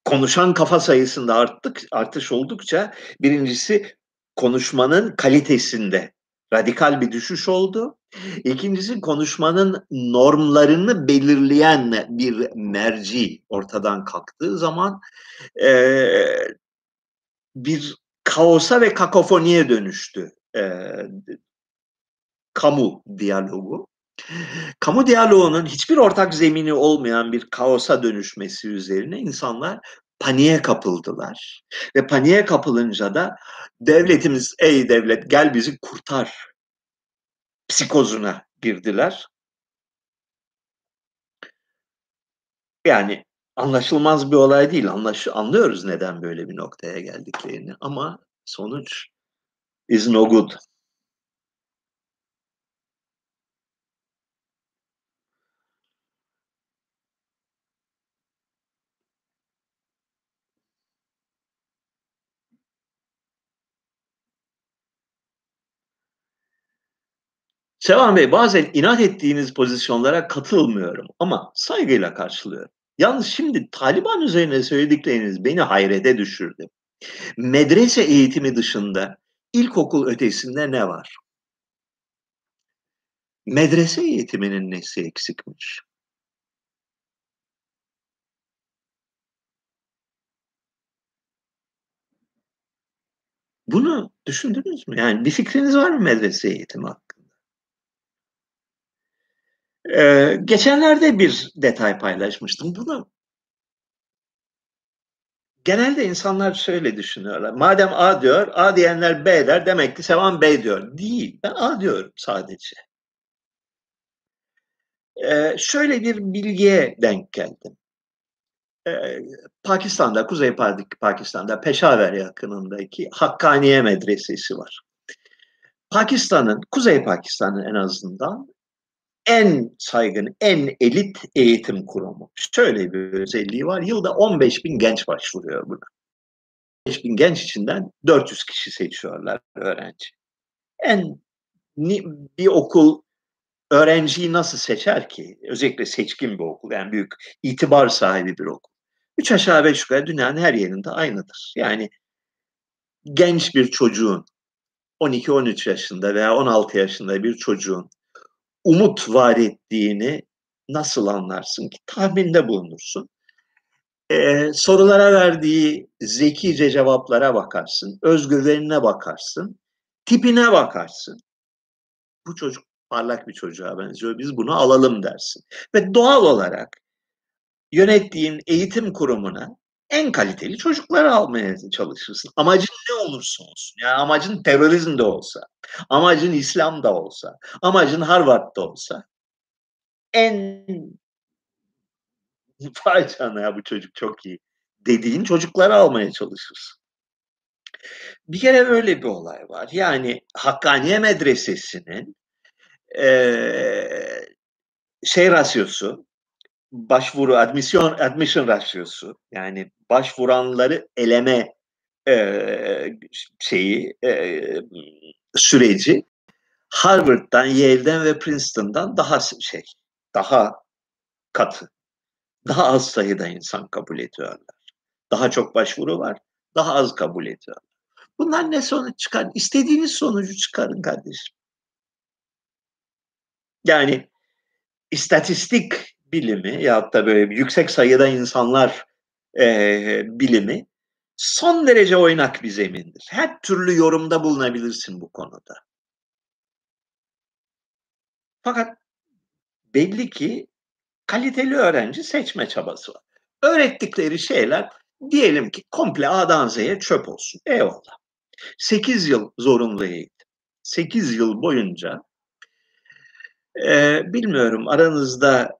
konuşan kafa sayısında arttık, artış oldukça birincisi konuşmanın kalitesinde radikal bir düşüş oldu. İkincisi konuşmanın normlarını belirleyen bir merci ortadan kalktığı zaman e, bir kaosa ve kakofoniye dönüştü e, kamu diyalogu. Kamu diyaloğunun hiçbir ortak zemini olmayan bir kaosa dönüşmesi üzerine insanlar paniğe kapıldılar. Ve paniğe kapılınca da devletimiz ey devlet gel bizi kurtar psikozuna girdiler. Yani anlaşılmaz bir olay değil. Anlaş anlıyoruz neden böyle bir noktaya geldiklerini ama sonuç is no good. Sevan Bey, bazen inat ettiğiniz pozisyonlara katılmıyorum ama saygıyla karşılıyorum. Yalnız şimdi Taliban üzerine söyledikleriniz beni hayrete düşürdü. Medrese eğitimi dışında ilkokul ötesinde ne var? Medrese eğitiminin nesi eksikmiş? Bunu düşündünüz mü? Yani bir fikriniz var mı medrese eğitimi hakkında? Ee, geçenlerde bir detay paylaşmıştım. Bunu genelde insanlar şöyle düşünüyorlar. Madem A diyor, A diyenler B der, demek ki Sevan B diyor. Değil, ben A diyorum sadece. Ee, şöyle bir bilgiye denk geldim. Ee, Pakistan'da, Kuzey Pakistan'da Peşaver yakınındaki Hakkaniye Medresesi var. Pakistan'ın, Kuzey Pakistan'ın en azından en saygın, en elit eğitim kurumu. Şöyle bir özelliği var. Yılda 15 bin genç başvuruyor buna. 15 bin genç içinden 400 kişi seçiyorlar öğrenci. En bir okul öğrenciyi nasıl seçer ki? Özellikle seçkin bir okul, yani büyük itibar sahibi bir okul. Üç aşağı beş yukarı dünyanın her yerinde aynıdır. Yani genç bir çocuğun 12-13 yaşında veya 16 yaşında bir çocuğun umut var ettiğini nasıl anlarsın ki? Tahminde bulunursun. Ee, sorulara verdiği zekice cevaplara bakarsın, özgüvenine bakarsın, tipine bakarsın. Bu çocuk parlak bir çocuğa benziyor, biz bunu alalım dersin. Ve doğal olarak yönettiğin eğitim kurumuna en kaliteli çocukları almaya çalışırsın. Amacın ne olursa olsun. Yani amacın terörizm de olsa, amacın İslam da olsa, amacın Harvard da olsa en [LAUGHS] vay canına ya bu çocuk çok iyi dediğin çocukları almaya çalışırsın. Bir kere öyle bir olay var. Yani Hakkaniye Medresesi'nin e, şey rasyosu, başvuru admisyon admission rasyosu yani başvuranları eleme e, şeyi e, süreci Harvard'dan, Yale'den ve Princeton'dan daha şey, daha katı. Daha az sayıda insan kabul ediyorlar. Daha çok başvuru var, daha az kabul ediyorlar. Bunlar ne sonuç çıkar? İstediğiniz sonucu çıkarın kardeşim. Yani istatistik bilimi ya da böyle yüksek sayıda insanlar e, bilimi son derece oynak bir zemindir. Her türlü yorumda bulunabilirsin bu konuda. Fakat belli ki kaliteli öğrenci seçme çabası var. Öğrettikleri şeyler diyelim ki komple A'dan Z'ye çöp olsun. Eyvallah. 8 yıl zorunlu eğitim. 8 yıl boyunca e, bilmiyorum aranızda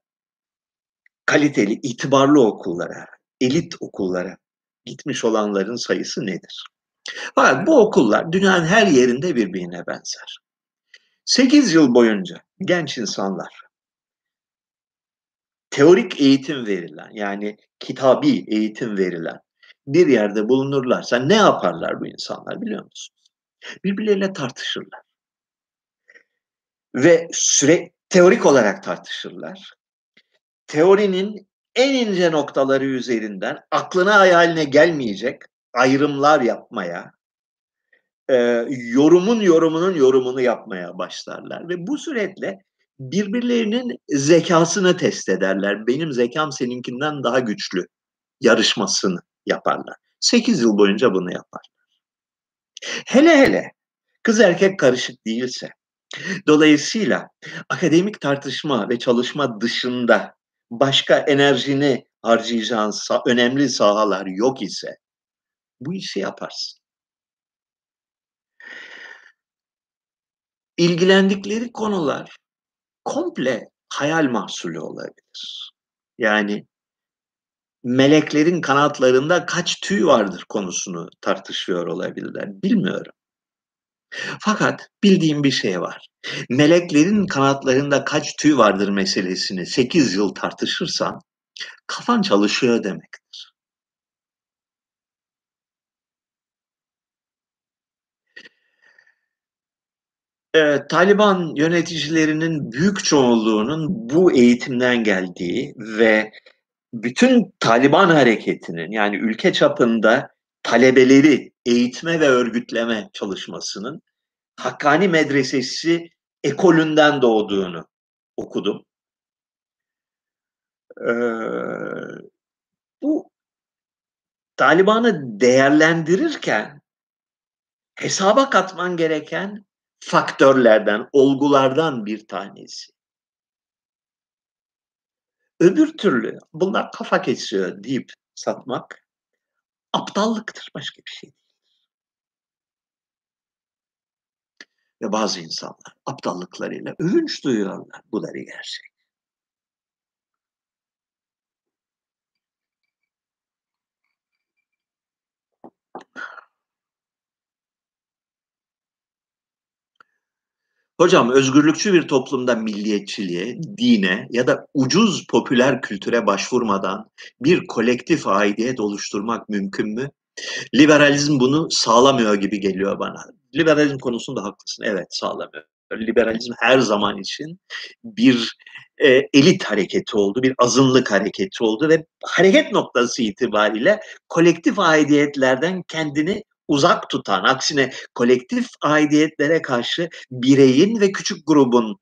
kaliteli, itibarlı okullara, elit okullara gitmiş olanların sayısı nedir? Fakat bu okullar dünyanın her yerinde birbirine benzer. 8 yıl boyunca genç insanlar teorik eğitim verilen yani kitabi eğitim verilen bir yerde bulunurlarsa ne yaparlar bu insanlar biliyor musunuz? Birbirleriyle tartışırlar. Ve süre teorik olarak tartışırlar teorinin en ince noktaları üzerinden aklına hayaline gelmeyecek ayrımlar yapmaya, e, yorumun yorumunun yorumunu yapmaya başlarlar. Ve bu süreçle birbirlerinin zekasını test ederler. Benim zekam seninkinden daha güçlü yarışmasını yaparlar. 8 yıl boyunca bunu yaparlar. Hele hele kız erkek karışık değilse, dolayısıyla akademik tartışma ve çalışma dışında başka enerjini harcayacağın önemli sahalar yok ise bu işi yaparsın. İlgilendikleri konular komple hayal mahsulü olabilir. Yani meleklerin kanatlarında kaç tüy vardır konusunu tartışıyor olabilirler. Bilmiyorum. Fakat bildiğim bir şey var. Meleklerin kanatlarında kaç tüy vardır meselesini 8 yıl tartışırsan kafan çalışıyor demektir. Ee, Taliban yöneticilerinin büyük çoğunluğunun bu eğitimden geldiği ve bütün Taliban hareketinin yani ülke çapında talebeleri eğitme ve örgütleme çalışmasının Hakkani Medresesi ekolünden doğduğunu okudum. Ee, bu Taliban'ı değerlendirirken hesaba katman gereken faktörlerden, olgulardan bir tanesi. Öbür türlü bunlar kafa kesiyor deyip satmak aptallıktır başka bir şey değil. Ve bazı insanlar aptallıklarıyla övünç duyuyorlar. Bu da bir gerçek. Hocam özgürlükçü bir toplumda milliyetçiliğe, dine ya da ucuz popüler kültüre başvurmadan bir kolektif aidiyet oluşturmak mümkün mü? Liberalizm bunu sağlamıyor gibi geliyor bana. Liberalizm konusunda haklısın. Evet sağlamıyor. Liberalizm her zaman için bir e, elit hareketi oldu, bir azınlık hareketi oldu ve hareket noktası itibariyle kolektif aidiyetlerden kendini uzak tutan, aksine kolektif aidiyetlere karşı bireyin ve küçük grubun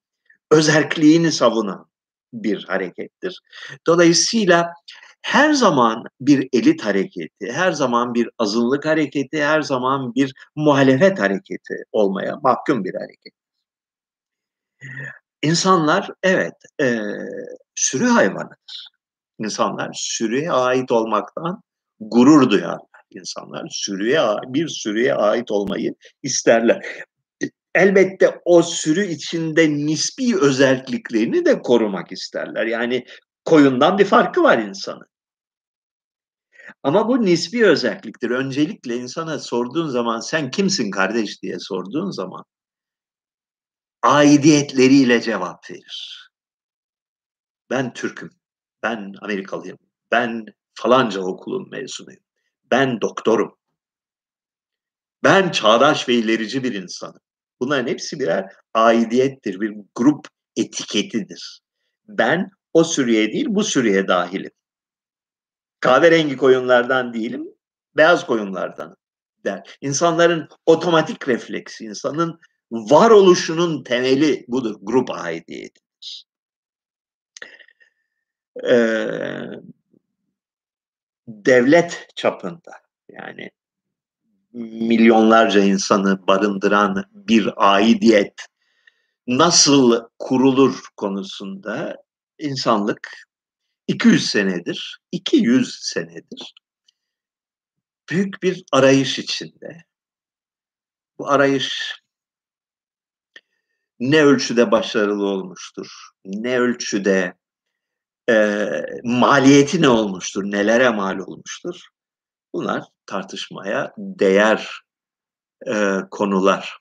özerkliğini savunan bir harekettir. Dolayısıyla her zaman bir elit hareketi, her zaman bir azınlık hareketi, her zaman bir muhalefet hareketi olmaya mahkum bir hareket. İnsanlar evet e, sürü hayvanıdır. İnsanlar sürüye ait olmaktan gurur duyarlar. İnsanlar sürüye bir sürüye ait olmayı isterler. Elbette o sürü içinde nispi özelliklerini de korumak isterler. Yani koyundan bir farkı var insanın. Ama bu nispi özelliktir. Öncelikle insana sorduğun zaman sen kimsin kardeş diye sorduğun zaman aidiyetleriyle cevap verir. Ben Türk'üm, ben Amerikalıyım, ben falanca okulun mezunuyum, ben doktorum, ben çağdaş ve ilerici bir insanım. Bunların hepsi birer aidiyettir, bir grup etiketidir. Ben o sürüye değil bu sürüye dahilim. Kahverengi koyunlardan değilim, beyaz koyunlardan der. İnsanların otomatik refleksi, insanın varoluşunun temeli budur. Grup aidiyetidir. Ee, devlet çapında yani milyonlarca insanı barındıran bir aidiyet nasıl kurulur konusunda insanlık 200 senedir, 200 senedir büyük bir arayış içinde. Bu arayış ne ölçüde başarılı olmuştur, ne ölçüde e, maliyeti ne olmuştur, nelere mal olmuştur? Bunlar tartışmaya değer e, konular.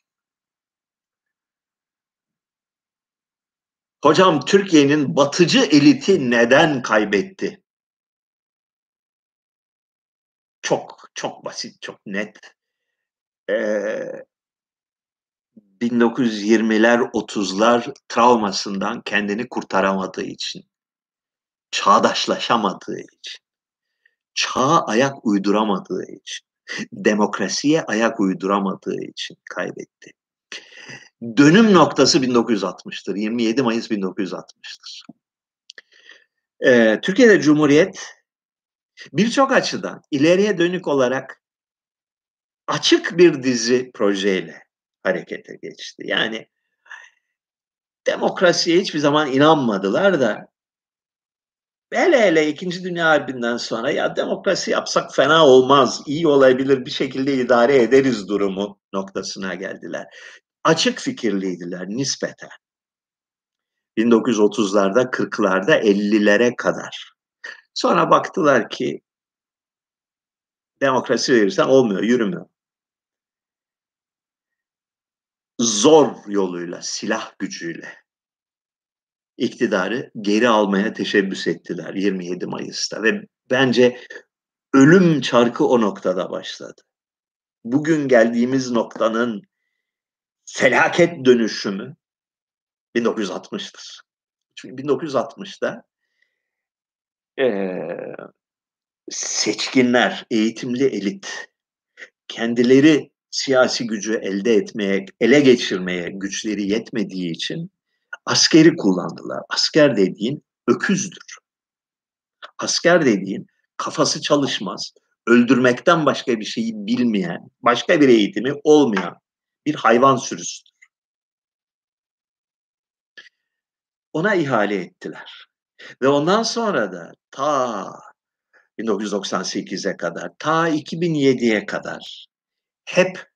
Hocam Türkiye'nin batıcı eliti neden kaybetti? Çok çok basit, çok net. Ee, 1920'ler 30'lar travmasından kendini kurtaramadığı için, çağdaşlaşamadığı için, çağa ayak uyduramadığı için, demokrasiye ayak uyduramadığı için kaybetti. Dönüm noktası 1960'tır. 27 Mayıs 1960'tır. Ee, Türkiye'de Cumhuriyet birçok açıdan ileriye dönük olarak açık bir dizi projeyle harekete geçti. Yani demokrasiye hiçbir zaman inanmadılar da hele hele İkinci Dünya Harbi'nden sonra ya demokrasi yapsak fena olmaz, iyi olabilir, bir şekilde idare ederiz durumu noktasına geldiler. Açık fikirliydiler nispeten. 1930'larda, 40'larda, 50'lere kadar. Sonra baktılar ki demokrasi verirsen olmuyor, yürümüyor. Zor yoluyla, silah gücüyle iktidarı geri almaya teşebbüs ettiler 27 Mayıs'ta ve bence ölüm çarkı o noktada başladı. Bugün geldiğimiz noktanın felaket dönüşümü 1960'tır. Çünkü 1960'da e, seçkinler, eğitimli elit kendileri siyasi gücü elde etmeye, ele geçirmeye güçleri yetmediği için askeri kullandılar. Asker dediğin öküzdür. Asker dediğin kafası çalışmaz, öldürmekten başka bir şeyi bilmeyen, başka bir eğitimi olmayan bir hayvan sürüsüdür. Ona ihale ettiler. Ve ondan sonra da ta 1998'e kadar, ta 2007'ye kadar hep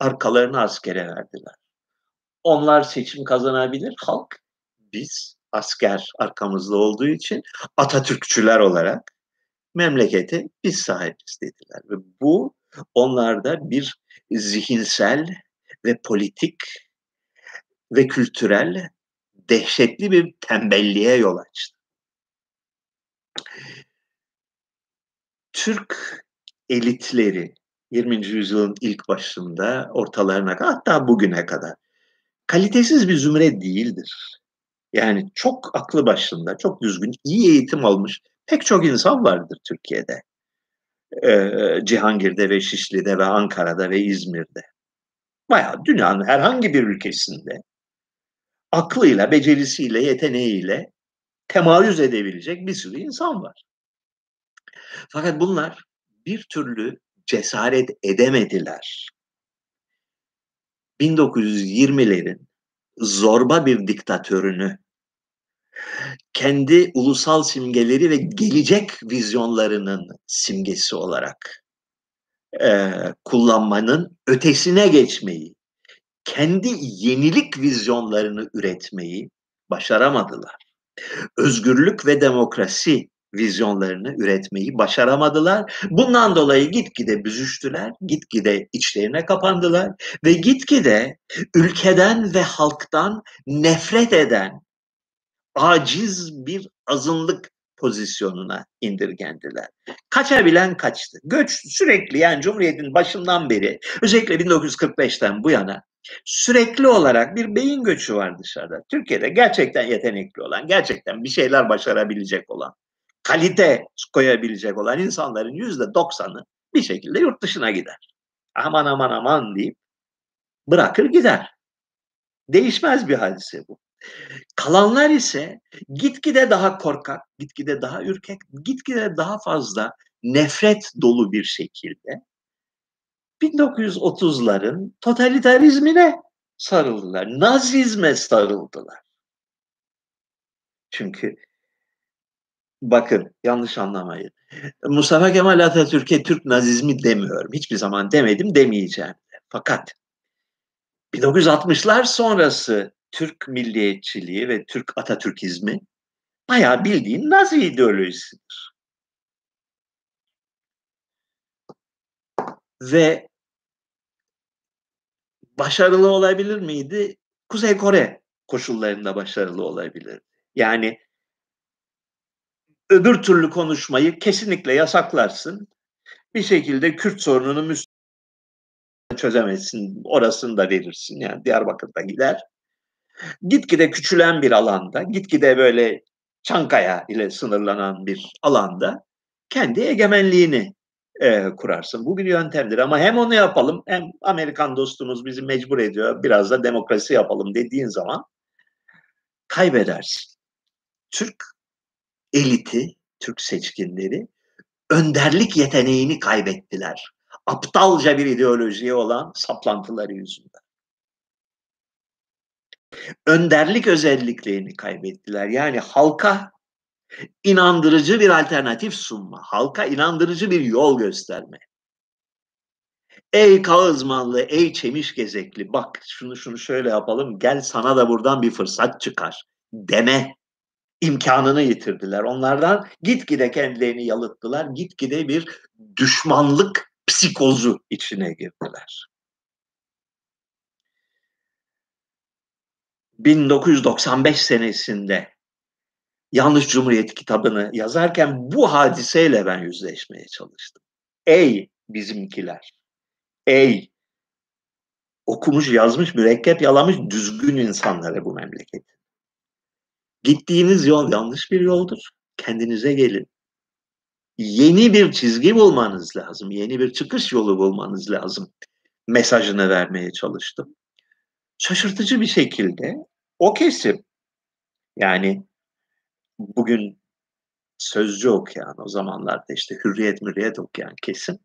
arkalarını askere verdiler. Onlar seçim kazanabilir, halk biz asker arkamızda olduğu için Atatürkçüler olarak memleketi biz sahibiz dediler. Ve bu onlarda bir zihinsel ve politik ve kültürel dehşetli bir tembelliğe yol açtı. Türk elitleri 20. yüzyılın ilk başında ortalarına hatta bugüne kadar kalitesiz bir zümre değildir. Yani çok aklı başında, çok düzgün, iyi eğitim almış pek çok insan vardır Türkiye'de. Ee, Cihangir'de ve Şişli'de ve Ankara'da ve İzmir'de. Bayağı dünyanın herhangi bir ülkesinde aklıyla, becerisiyle, yeteneğiyle temayüz edebilecek bir sürü insan var. Fakat bunlar bir türlü cesaret edemediler. 1920'lerin zorba bir diktatörünü kendi ulusal simgeleri ve gelecek vizyonlarının simgesi olarak e, kullanmanın ötesine geçmeyi, kendi yenilik vizyonlarını üretmeyi başaramadılar. Özgürlük ve demokrasi vizyonlarını üretmeyi başaramadılar. Bundan dolayı gitgide büzüştüler, gitgide içlerine kapandılar ve gitgide ülkeden ve halktan nefret eden aciz bir azınlık pozisyonuna indirgendiler. Kaçabilen kaçtı. Göç sürekli yani Cumhuriyet'in başından beri özellikle 1945'ten bu yana sürekli olarak bir beyin göçü var dışarıda. Türkiye'de gerçekten yetenekli olan, gerçekten bir şeyler başarabilecek olan kalite koyabilecek olan insanların yüzde doksanı bir şekilde yurt dışına gider. Aman aman aman deyip bırakır gider. Değişmez bir hadise bu. Kalanlar ise gitgide daha korkak, gitgide daha ürkek, gitgide daha fazla nefret dolu bir şekilde 1930'ların totalitarizmine sarıldılar. Nazizme sarıldılar. Çünkü Bakın yanlış anlamayın. Mustafa Kemal Atatürk'e Türk nazizmi demiyorum. Hiçbir zaman demedim demeyeceğim. Fakat 1960'lar sonrası Türk milliyetçiliği ve Türk Atatürkizmi bayağı bildiğin Nazi ideolojisidir. Ve başarılı olabilir miydi? Kuzey Kore koşullarında başarılı olabilir. Yani öbür türlü konuşmayı kesinlikle yasaklarsın. Bir şekilde Kürt sorununu Müslüman çözemezsin. Orasını da verirsin. Yani Diyarbakır'da gider. Gitgide küçülen bir alanda, gitgide böyle Çankaya ile sınırlanan bir alanda kendi egemenliğini e, kurarsın. Bu bir yöntemdir ama hem onu yapalım hem Amerikan dostumuz bizi mecbur ediyor biraz da demokrasi yapalım dediğin zaman kaybedersin. Türk eliti, Türk seçkinleri önderlik yeteneğini kaybettiler. Aptalca bir ideolojiye olan saplantıları yüzünden. Önderlik özelliklerini kaybettiler. Yani halka inandırıcı bir alternatif sunma, halka inandırıcı bir yol gösterme. Ey Kağızmanlı, ey Çemiş Gezekli, bak şunu şunu şöyle yapalım, gel sana da buradan bir fırsat çıkar deme imkanını yitirdiler. Onlardan gitgide kendilerini yalıttılar. Gitgide bir düşmanlık psikozu içine girdiler. 1995 senesinde Yanlış Cumhuriyet kitabını yazarken bu hadiseyle ben yüzleşmeye çalıştım. Ey bizimkiler, ey okumuş, yazmış, mürekkep yalamış düzgün insanlara bu memleket. Gittiğiniz yol yanlış bir yoldur. Kendinize gelin. Yeni bir çizgi bulmanız lazım. Yeni bir çıkış yolu bulmanız lazım. Mesajını vermeye çalıştım. Şaşırtıcı bir şekilde o kesim yani bugün sözcü okuyan o zamanlarda işte hürriyet mürriyet okuyan kesim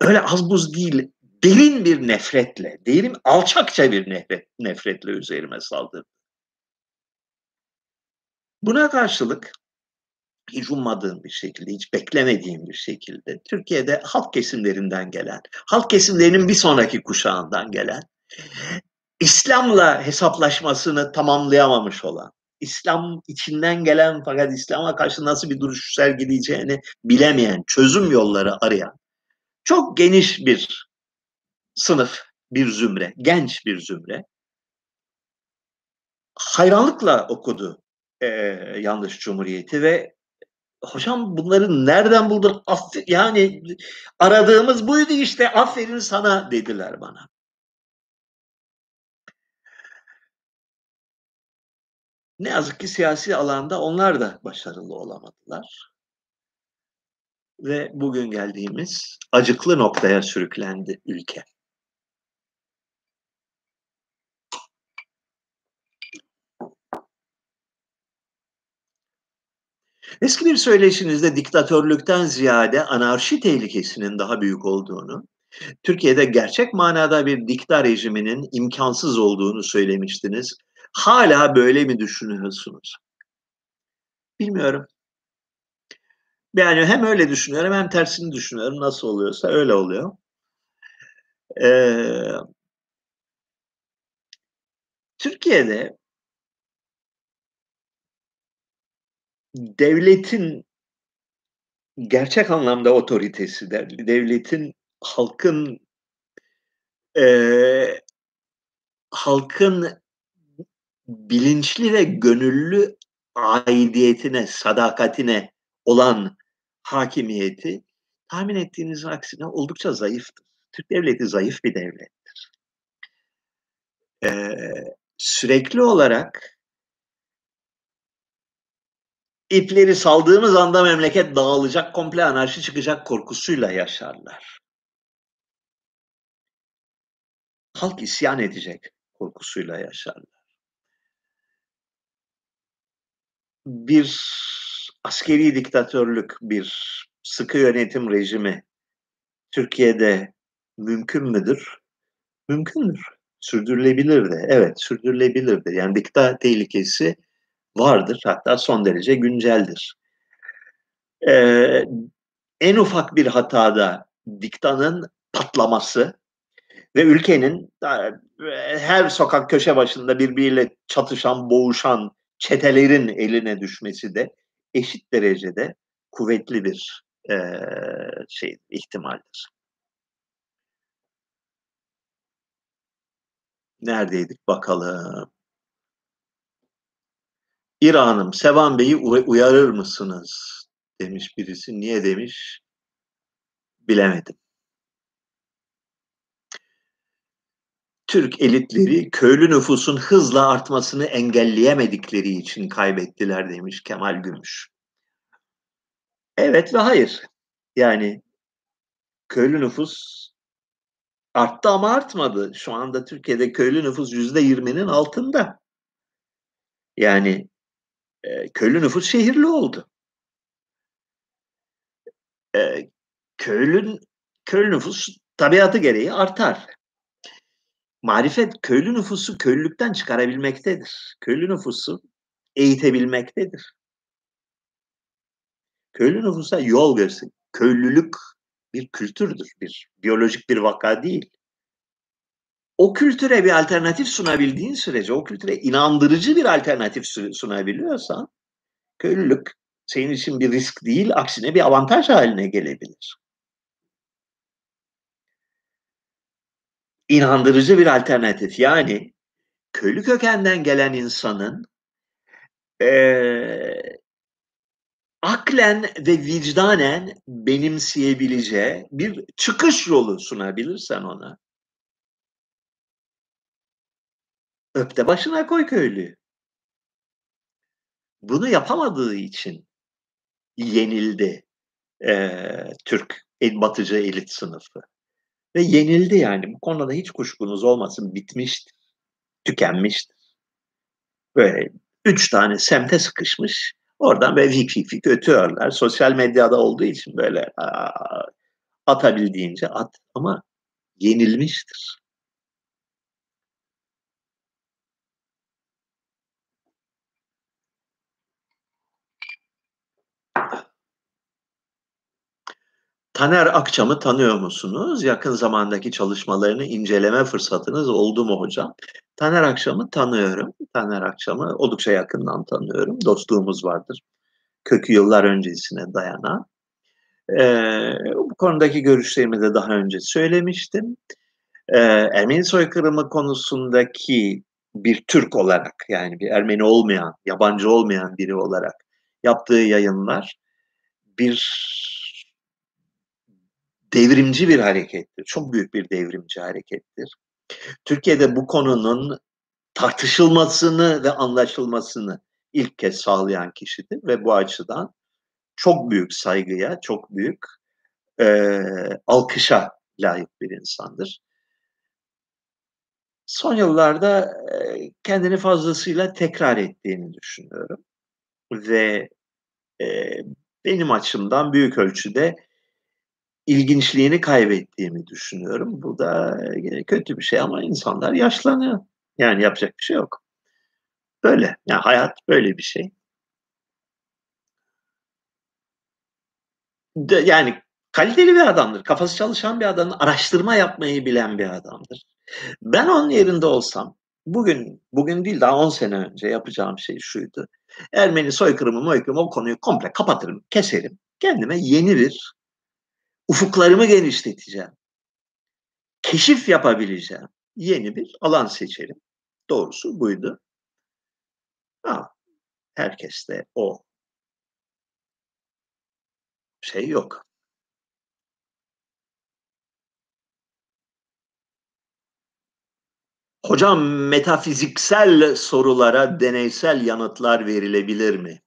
öyle az buz değil derin bir nefretle, derin alçakça bir nefret, nefretle üzerime saldırdı. Buna karşılık hiç ummadığım bir şekilde, hiç beklemediğim bir şekilde Türkiye'de halk kesimlerinden gelen, halk kesimlerinin bir sonraki kuşağından gelen, İslam'la hesaplaşmasını tamamlayamamış olan, İslam içinden gelen fakat İslam'a karşı nasıl bir duruş sergileyeceğini bilemeyen, çözüm yolları arayan çok geniş bir sınıf, bir zümre, genç bir zümre hayranlıkla okudu e, Yanlış Cumhuriyeti ve hocam bunları nereden buldun? yani aradığımız buydu işte aferin sana dediler bana. Ne yazık ki siyasi alanda onlar da başarılı olamadılar. Ve bugün geldiğimiz acıklı noktaya sürüklendi ülke. Eski bir söyleşinizde diktatörlükten ziyade anarşi tehlikesinin daha büyük olduğunu, Türkiye'de gerçek manada bir dikta rejiminin imkansız olduğunu söylemiştiniz. Hala böyle mi düşünüyorsunuz? Bilmiyorum. Yani hem öyle düşünüyorum hem tersini düşünüyorum. Nasıl oluyorsa öyle oluyor. Ee, Türkiye'de devletin gerçek anlamda otoritesi, devletin halkın e, halkın bilinçli ve gönüllü aidiyetine, sadakatine olan hakimiyeti tahmin ettiğiniz aksine oldukça zayıftır. Türk devleti zayıf bir devlettir. Ee, sürekli olarak ipleri saldığımız anda memleket dağılacak, komple anarşi çıkacak korkusuyla yaşarlar. Halk isyan edecek korkusuyla yaşarlar. bir askeri diktatörlük, bir sıkı yönetim rejimi Türkiye'de mümkün müdür? Mümkündür. Sürdürülebilir de. Evet, sürdürülebilir de. Yani dikta tehlikesi vardır. Hatta son derece günceldir. Ee, en ufak bir hatada diktanın patlaması ve ülkenin her sokak köşe başında birbiriyle çatışan, boğuşan çetelerin eline düşmesi de eşit derecede kuvvetli bir e, şey ihtimaldir. Neredeydik bakalım. İran'ım Sevan Bey'i uyarır mısınız? Demiş birisi. Niye demiş? Bilemedim. Türk elitleri köylü nüfusun hızla artmasını engelleyemedikleri için kaybettiler demiş Kemal Gümüş. Evet ve hayır. Yani köylü nüfus arttı ama artmadı. Şu anda Türkiye'de köylü nüfus yüzde yirminin altında. Yani e, köylü nüfus şehirli oldu. E, köylü, köylü nüfus tabiatı gereği artar marifet köylü nüfusu köylülükten çıkarabilmektedir. Köylü nüfusu eğitebilmektedir. Köylü nüfusa yol versin. Köylülük bir kültürdür, bir biyolojik bir vaka değil. O kültüre bir alternatif sunabildiğin sürece, o kültüre inandırıcı bir alternatif sunabiliyorsan, köylülük senin için bir risk değil, aksine bir avantaj haline gelebilir. İnandırıcı bir alternatif. Yani köylü kökenden gelen insanın ee, aklen ve vicdanen benimseyebileceği bir çıkış yolu sunabilirsen ona. Öpte başına koy köylüyü. Bunu yapamadığı için yenildi e, Türk batıcı elit sınıfı. Ve yenildi yani. Bu konuda hiç kuşkunuz olmasın. Bitmişti. Tükenmişti. Böyle üç tane semte sıkışmış. Oradan böyle vik vik vik ötüyorlar. Sosyal medyada olduğu için böyle aa, atabildiğince at. Ama yenilmiştir. Taner Akçam'ı tanıyor musunuz? Yakın zamandaki çalışmalarını inceleme fırsatınız oldu mu hocam? Taner Akçam'ı tanıyorum. Taner Akçam'ı oldukça yakından tanıyorum. Dostluğumuz vardır. Kökü yıllar öncesine dayanan. Ee, bu konudaki görüşlerimi de daha önce söylemiştim. Ee, Ermeni soykırımı konusundaki bir Türk olarak yani bir Ermeni olmayan, yabancı olmayan biri olarak yaptığı yayınlar bir devrimci bir harekettir. Çok büyük bir devrimci harekettir. Türkiye'de bu konunun tartışılmasını ve anlaşılmasını ilk kez sağlayan kişidir ve bu açıdan çok büyük saygıya, çok büyük e, alkışa layık bir insandır. Son yıllarda kendini fazlasıyla tekrar ettiğini düşünüyorum ve e, benim açımdan büyük ölçüde ilginçliğini kaybettiğimi düşünüyorum. Bu da kötü bir şey ama insanlar yaşlanıyor. Yani yapacak bir şey yok. Böyle. Yani hayat böyle bir şey. De, yani kaliteli bir adamdır. Kafası çalışan bir adamdır. Araştırma yapmayı bilen bir adamdır. Ben onun yerinde olsam bugün bugün değil daha 10 sene önce yapacağım şey şuydu. Ermeni soykırımı moykırımı o konuyu komple kapatırım, keserim. Kendime yeni bir ufuklarımı genişleteceğim. Keşif yapabileceğim. Yeni bir alan seçerim. Doğrusu buydu. Ha, herkeste o şey yok. Hocam metafiziksel sorulara deneysel yanıtlar verilebilir mi?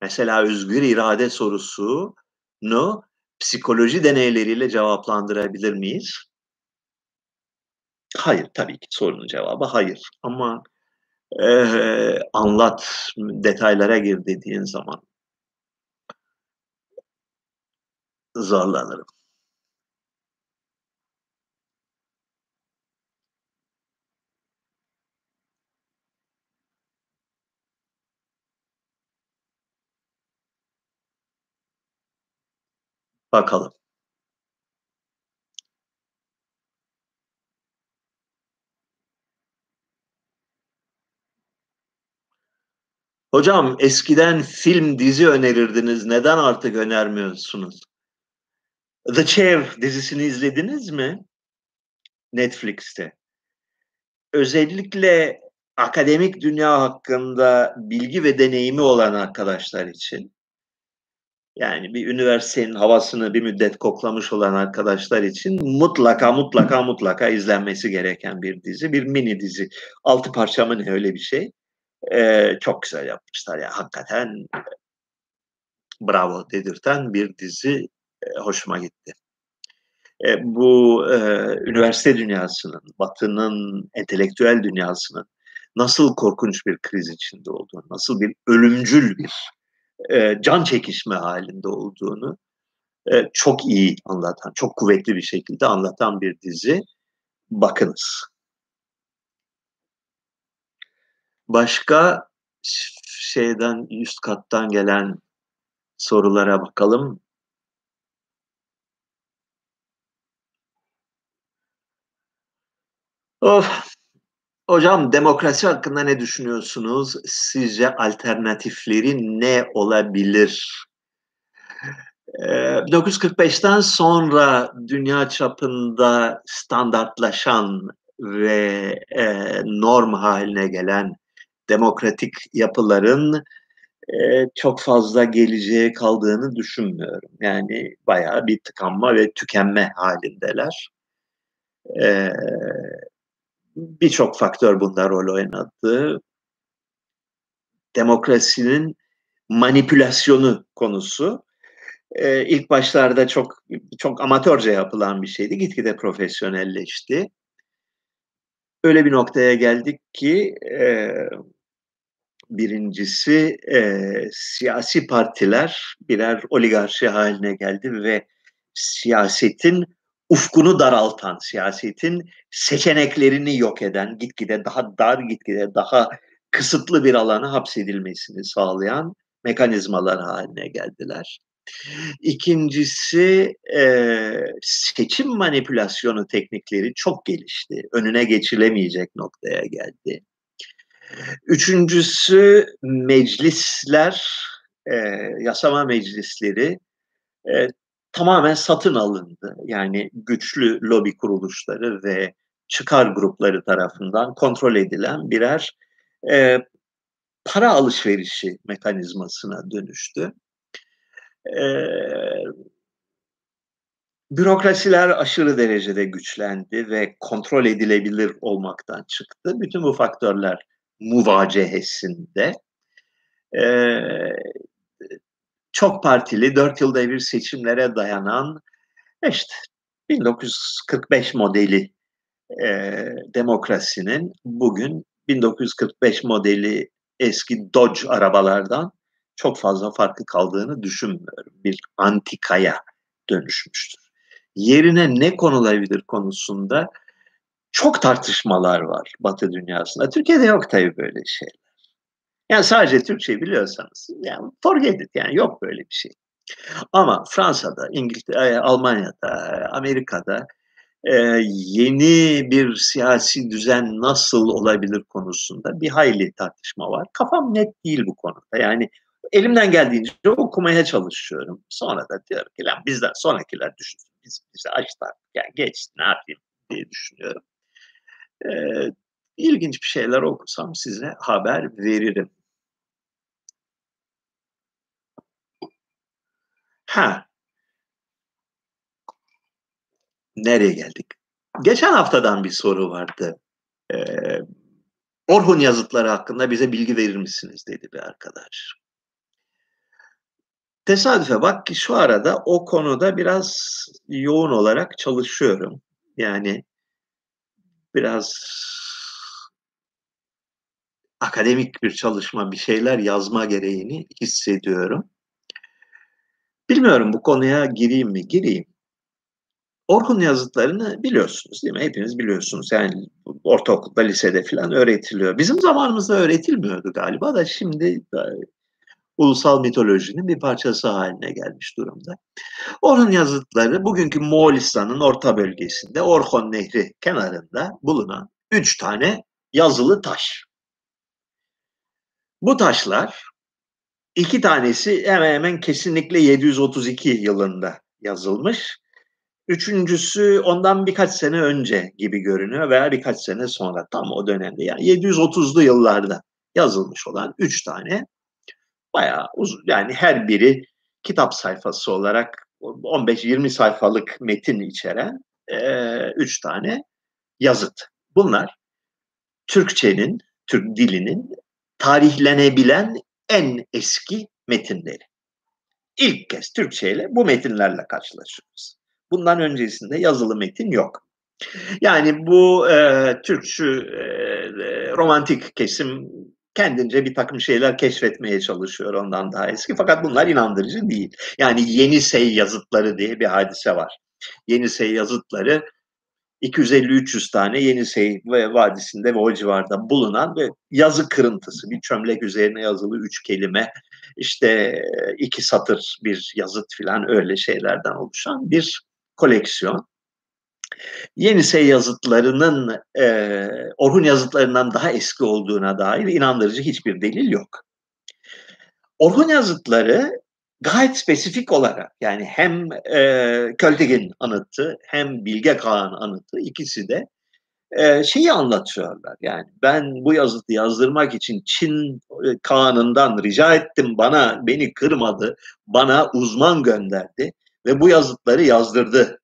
Mesela özgür irade sorusunu psikoloji deneyleriyle cevaplandırabilir miyiz? Hayır, tabii ki sorunun cevabı hayır. Ama e, anlat, detaylara gir dediğin zaman zorlanırım. Bakalım. Hocam eskiden film dizi önerirdiniz. Neden artık önermiyorsunuz? The Chair dizisini izlediniz mi? Netflix'te. Özellikle akademik dünya hakkında bilgi ve deneyimi olan arkadaşlar için yani bir üniversitenin havasını bir müddet koklamış olan arkadaşlar için mutlaka mutlaka mutlaka izlenmesi gereken bir dizi. Bir mini dizi. Altı parça mı ne öyle bir şey. Ee, çok güzel yapmışlar ya. Hakikaten bravo dedirten bir dizi e, hoşuma gitti. E, bu e, üniversite dünyasının, batının entelektüel dünyasının nasıl korkunç bir kriz içinde olduğunu, nasıl bir ölümcül bir e, can çekişme halinde olduğunu e, çok iyi anlatan, çok kuvvetli bir şekilde anlatan bir dizi. Bakınız. Başka şeyden üst kattan gelen sorulara bakalım. Of. Hocam demokrasi hakkında ne düşünüyorsunuz? Sizce alternatifleri ne olabilir? 1945'ten sonra dünya çapında standartlaşan ve e, norm haline gelen demokratik yapıların e, çok fazla geleceğe kaldığını düşünmüyorum. Yani bayağı bir tıkanma ve tükenme halindeler. E, Birçok faktör bunda rol oynadı. Demokrasinin manipülasyonu konusu e, ilk başlarda çok çok amatörce yapılan bir şeydi. Gitgide profesyonelleşti. Öyle bir noktaya geldik ki e, birincisi e, siyasi partiler birer oligarşi haline geldi ve siyasetin ufkunu daraltan, siyasetin seçeneklerini yok eden, gitgide daha dar, gitgide daha kısıtlı bir alana hapsedilmesini sağlayan mekanizmalar haline geldiler. İkincisi e, seçim manipülasyonu teknikleri çok gelişti. Önüne geçilemeyecek noktaya geldi. Üçüncüsü meclisler, e, yasama meclisleri e, tamamen satın alındı. Yani güçlü lobi kuruluşları ve çıkar grupları tarafından kontrol edilen birer e, para alışverişi mekanizmasına dönüştü. E, bürokrasiler aşırı derecede güçlendi ve kontrol edilebilir olmaktan çıktı. Bütün bu faktörler muvacehesinde e, çok partili, dört yılda bir seçimlere dayanan işte 1945 modeli e, demokrasinin bugün 1945 modeli eski Dodge arabalardan çok fazla farkı kaldığını düşünmüyorum. Bir antikaya dönüşmüştür. Yerine ne konulabilir konusunda çok tartışmalar var Batı dünyasında. Türkiye'de yok tabii böyle şeyler. Yani sadece Türkçe biliyorsanız yani forget it yani yok böyle bir şey. Ama Fransa'da, İngiltere, Almanya'da, Amerika'da e, yeni bir siyasi düzen nasıl olabilir konusunda bir hayli tartışma var. Kafam net değil bu konuda. Yani elimden geldiğince okumaya çalışıyorum. Sonra da diyorum ki lan bizden sonrakiler düşünsün. Biz bize açtılar. Yani geç ne yapayım diye düşünüyorum. Ee, ilginç bir şeyler okusam size haber veririm. Ha. Nereye geldik? Geçen haftadan bir soru vardı. Ee, Orhun yazıtları hakkında bize bilgi verir misiniz dedi bir arkadaş. Tesadüfe bak ki şu arada o konuda biraz yoğun olarak çalışıyorum. Yani biraz akademik bir çalışma, bir şeyler yazma gereğini hissediyorum. Bilmiyorum bu konuya gireyim mi? Gireyim. Orhun yazıtlarını biliyorsunuz değil mi? Hepiniz biliyorsunuz. Yani ortaokulda, lisede falan öğretiliyor. Bizim zamanımızda öğretilmiyordu galiba da şimdi ulusal mitolojinin bir parçası haline gelmiş durumda. Orhun yazıtları bugünkü Moğolistan'ın orta bölgesinde Orhon Nehri kenarında bulunan üç tane yazılı taş. Bu taşlar iki tanesi hemen hemen kesinlikle 732 yılında yazılmış. Üçüncüsü ondan birkaç sene önce gibi görünüyor veya birkaç sene sonra tam o dönemde yani 730'lu yıllarda yazılmış olan üç tane bayağı uzun yani her biri kitap sayfası olarak 15-20 sayfalık metin içeren e, üç tane yazıt. Bunlar Türkçenin, Türk dilinin tarihlenebilen en eski metinleri. İlk kez Türkçe ile bu metinlerle karşılaşıyoruz. Bundan öncesinde yazılı metin yok. Yani bu e, Türkçü e, romantik kesim kendince bir takım şeyler keşfetmeye çalışıyor ondan daha eski. Fakat bunlar inandırıcı değil. Yani Yenisey yazıtları diye bir hadise var. Yenisey yazıtları 250-300 tane Yenisey Vadisi'nde ve o civarda bulunan ve yazı kırıntısı, bir çömlek üzerine yazılı üç kelime, işte iki satır bir yazıt filan öyle şeylerden oluşan bir koleksiyon. Yenise yazıtlarının e, Orhun yazıtlarından daha eski olduğuna dair inandırıcı hiçbir delil yok. Orhun yazıtları gayet spesifik olarak yani hem e, Költegin anıtı hem Bilge Kağan anıtı ikisi de e, şeyi anlatıyorlar. Yani ben bu yazıtı yazdırmak için Çin e, Kağan'ından rica ettim bana beni kırmadı, bana uzman gönderdi ve bu yazıtları yazdırdı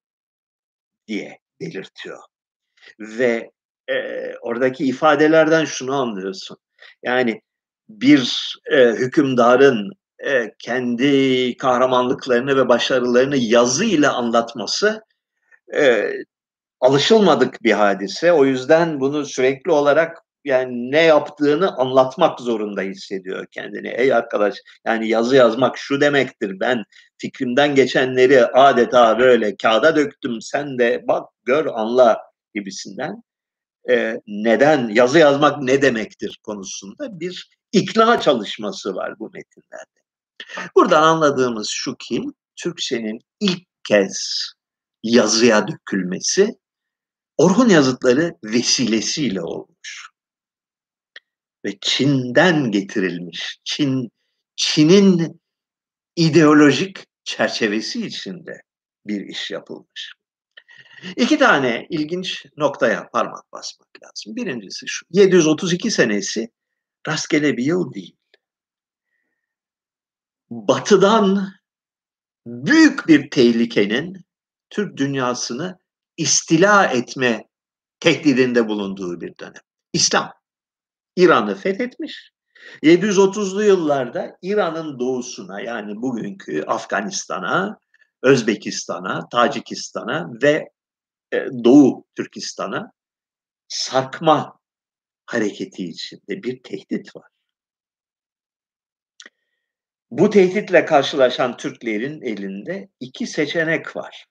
diye belirtiyor. Ve e, oradaki ifadelerden şunu anlıyorsun. Yani bir e, hükümdarın e, kendi kahramanlıklarını ve başarılarını yazı ile anlatması e, alışılmadık bir hadise. O yüzden bunu sürekli olarak yani ne yaptığını anlatmak zorunda hissediyor kendini. Ey arkadaş yani yazı yazmak şu demektir. Ben fikrimden geçenleri adeta böyle kağıda döktüm. Sen de bak gör anla gibisinden. Ee, neden yazı yazmak ne demektir konusunda bir ikna çalışması var bu metinlerde. Buradan anladığımız şu ki Türkçenin ilk kez yazıya dökülmesi Orhun yazıtları vesilesiyle olmuş. Ve Çin'den getirilmiş. Çin Çin'in ideolojik çerçevesi içinde bir iş yapılmış. İki tane ilginç noktaya parmak basmak lazım. Birincisi şu, 732 senesi rastgele bir yıl değil. Batıdan büyük bir tehlikenin Türk dünyasını istila etme tehdidinde bulunduğu bir dönem. İslam İran'ı fethetmiş. 730'lu yıllarda İran'ın doğusuna yani bugünkü Afganistan'a, Özbekistan'a, Tacikistan'a ve e, Doğu Türkistan'a sarkma hareketi içinde bir tehdit var. Bu tehditle karşılaşan Türklerin elinde iki seçenek var.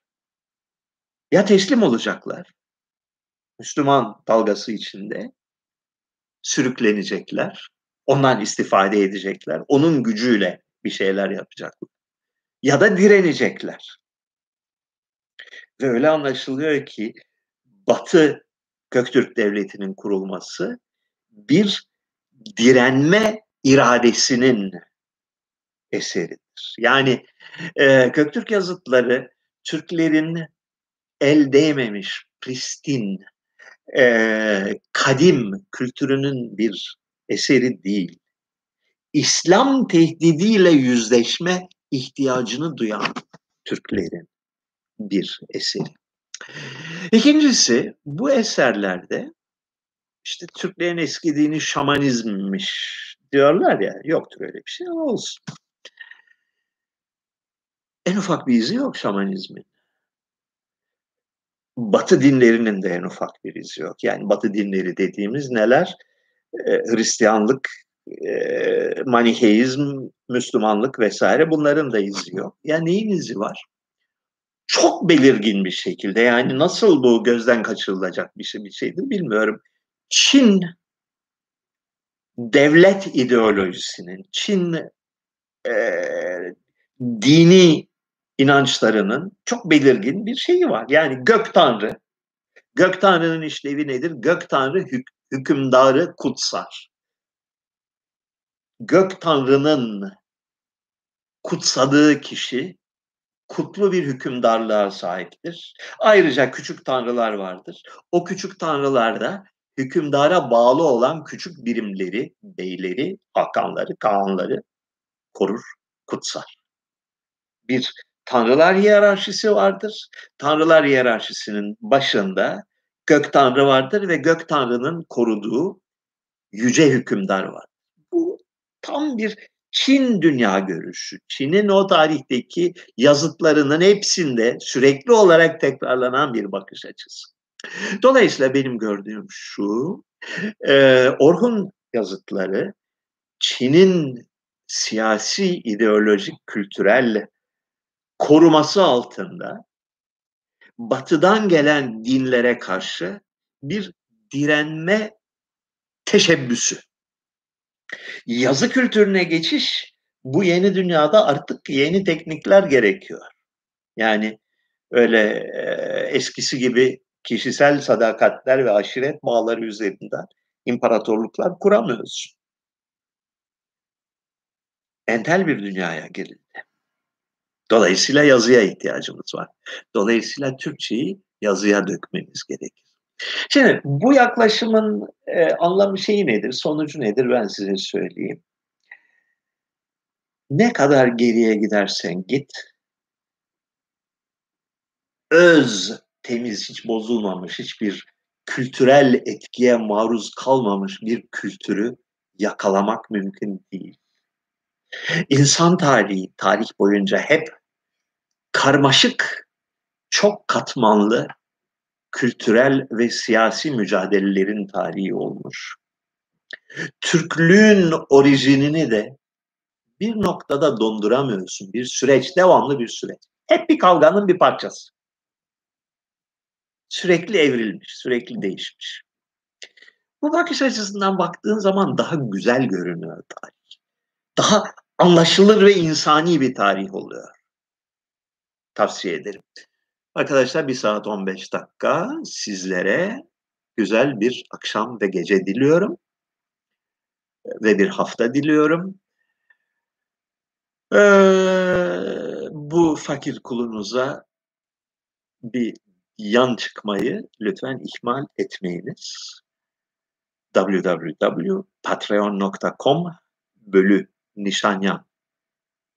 Ya teslim olacaklar, Müslüman dalgası içinde sürüklenecekler, ondan istifade edecekler, onun gücüyle bir şeyler yapacaklar. Ya da direnecekler. Ve öyle anlaşılıyor ki Batı Göktürk Devleti'nin kurulması bir direnme iradesinin eseridir. Yani e, Göktürk yazıtları Türklerin el değmemiş, pristin, e, kadim kültürünün bir eseri değil. İslam tehdidiyle yüzleşme ihtiyacını duyan Türklerin bir eseri. İkincisi bu eserlerde işte Türklerin eski dini şamanizmmiş diyorlar ya yoktur öyle bir şey ama olsun. En ufak bir izi yok şamanizmin. Batı dinlerinin de en ufak bir izi yok. Yani Batı dinleri dediğimiz neler? Hristiyanlık, Maniheizm, Müslümanlık vesaire bunların da izi yok. Yani neyin izi var? Çok belirgin bir şekilde yani nasıl bu gözden kaçırılacak bir şey bir şeydir bilmiyorum. Çin devlet ideolojisinin, Çin e, dini inançlarının çok belirgin bir şeyi var. Yani gök tanrı, gök tanrının işlevi nedir? Gök tanrı hük hükümdarı kutsar. Gök tanrının kutsadığı kişi kutlu bir hükümdarlığa sahiptir. Ayrıca küçük tanrılar vardır. O küçük tanrılarda hükümdara bağlı olan küçük birimleri, beyleri, hakanları, kağanları korur, kutsar. Bir tanrılar hiyerarşisi vardır. Tanrılar hiyerarşisinin başında gök tanrı vardır ve gök tanrının koruduğu yüce hükümdar var. Bu tam bir Çin dünya görüşü. Çin'in o tarihteki yazıtlarının hepsinde sürekli olarak tekrarlanan bir bakış açısı. Dolayısıyla benim gördüğüm şu, e, Orhun yazıtları Çin'in siyasi, ideolojik, kültürel koruması altında batıdan gelen dinlere karşı bir direnme teşebbüsü. Yazı kültürüne geçiş bu yeni dünyada artık yeni teknikler gerekiyor. Yani öyle e, eskisi gibi kişisel sadakatler ve aşiret bağları üzerinden imparatorluklar kuramıyorsun. Entel bir dünyaya girildi. Dolayısıyla yazıya ihtiyacımız var. Dolayısıyla Türkçeyi yazıya dökmemiz gerekir. Şimdi bu yaklaşımın e, anlamı şeyi nedir, sonucu nedir ben size söyleyeyim. Ne kadar geriye gidersen git, öz, temiz, hiç bozulmamış, hiçbir kültürel etkiye maruz kalmamış bir kültürü yakalamak mümkün değil. İnsan tarihi, tarih boyunca hep karmaşık, çok katmanlı kültürel ve siyasi mücadelelerin tarihi olmuş. Türklüğün orijinini de bir noktada donduramıyorsun. Bir süreç, devamlı bir süreç. Hep bir kavganın bir parçası. Sürekli evrilmiş, sürekli değişmiş. Bu bakış açısından baktığın zaman daha güzel görünüyor tarih. Daha anlaşılır ve insani bir tarih oluyor. Tavsiye ederim. Arkadaşlar bir saat 15 dakika sizlere güzel bir akşam ve gece diliyorum. Ve bir hafta diliyorum. Ee, bu fakir kulunuza bir yan çıkmayı lütfen ihmal etmeyiniz. www.patreon.com bölü nişanyan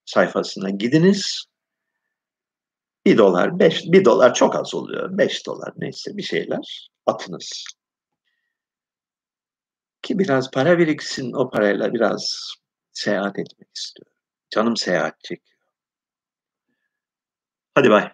sayfasına gidiniz. Bir dolar, beş, bir dolar çok az oluyor. Beş dolar neyse bir şeyler atınız. Ki biraz para biriksin o parayla biraz seyahat etmek istiyorum. Canım seyahat çekiyor. Hadi bay.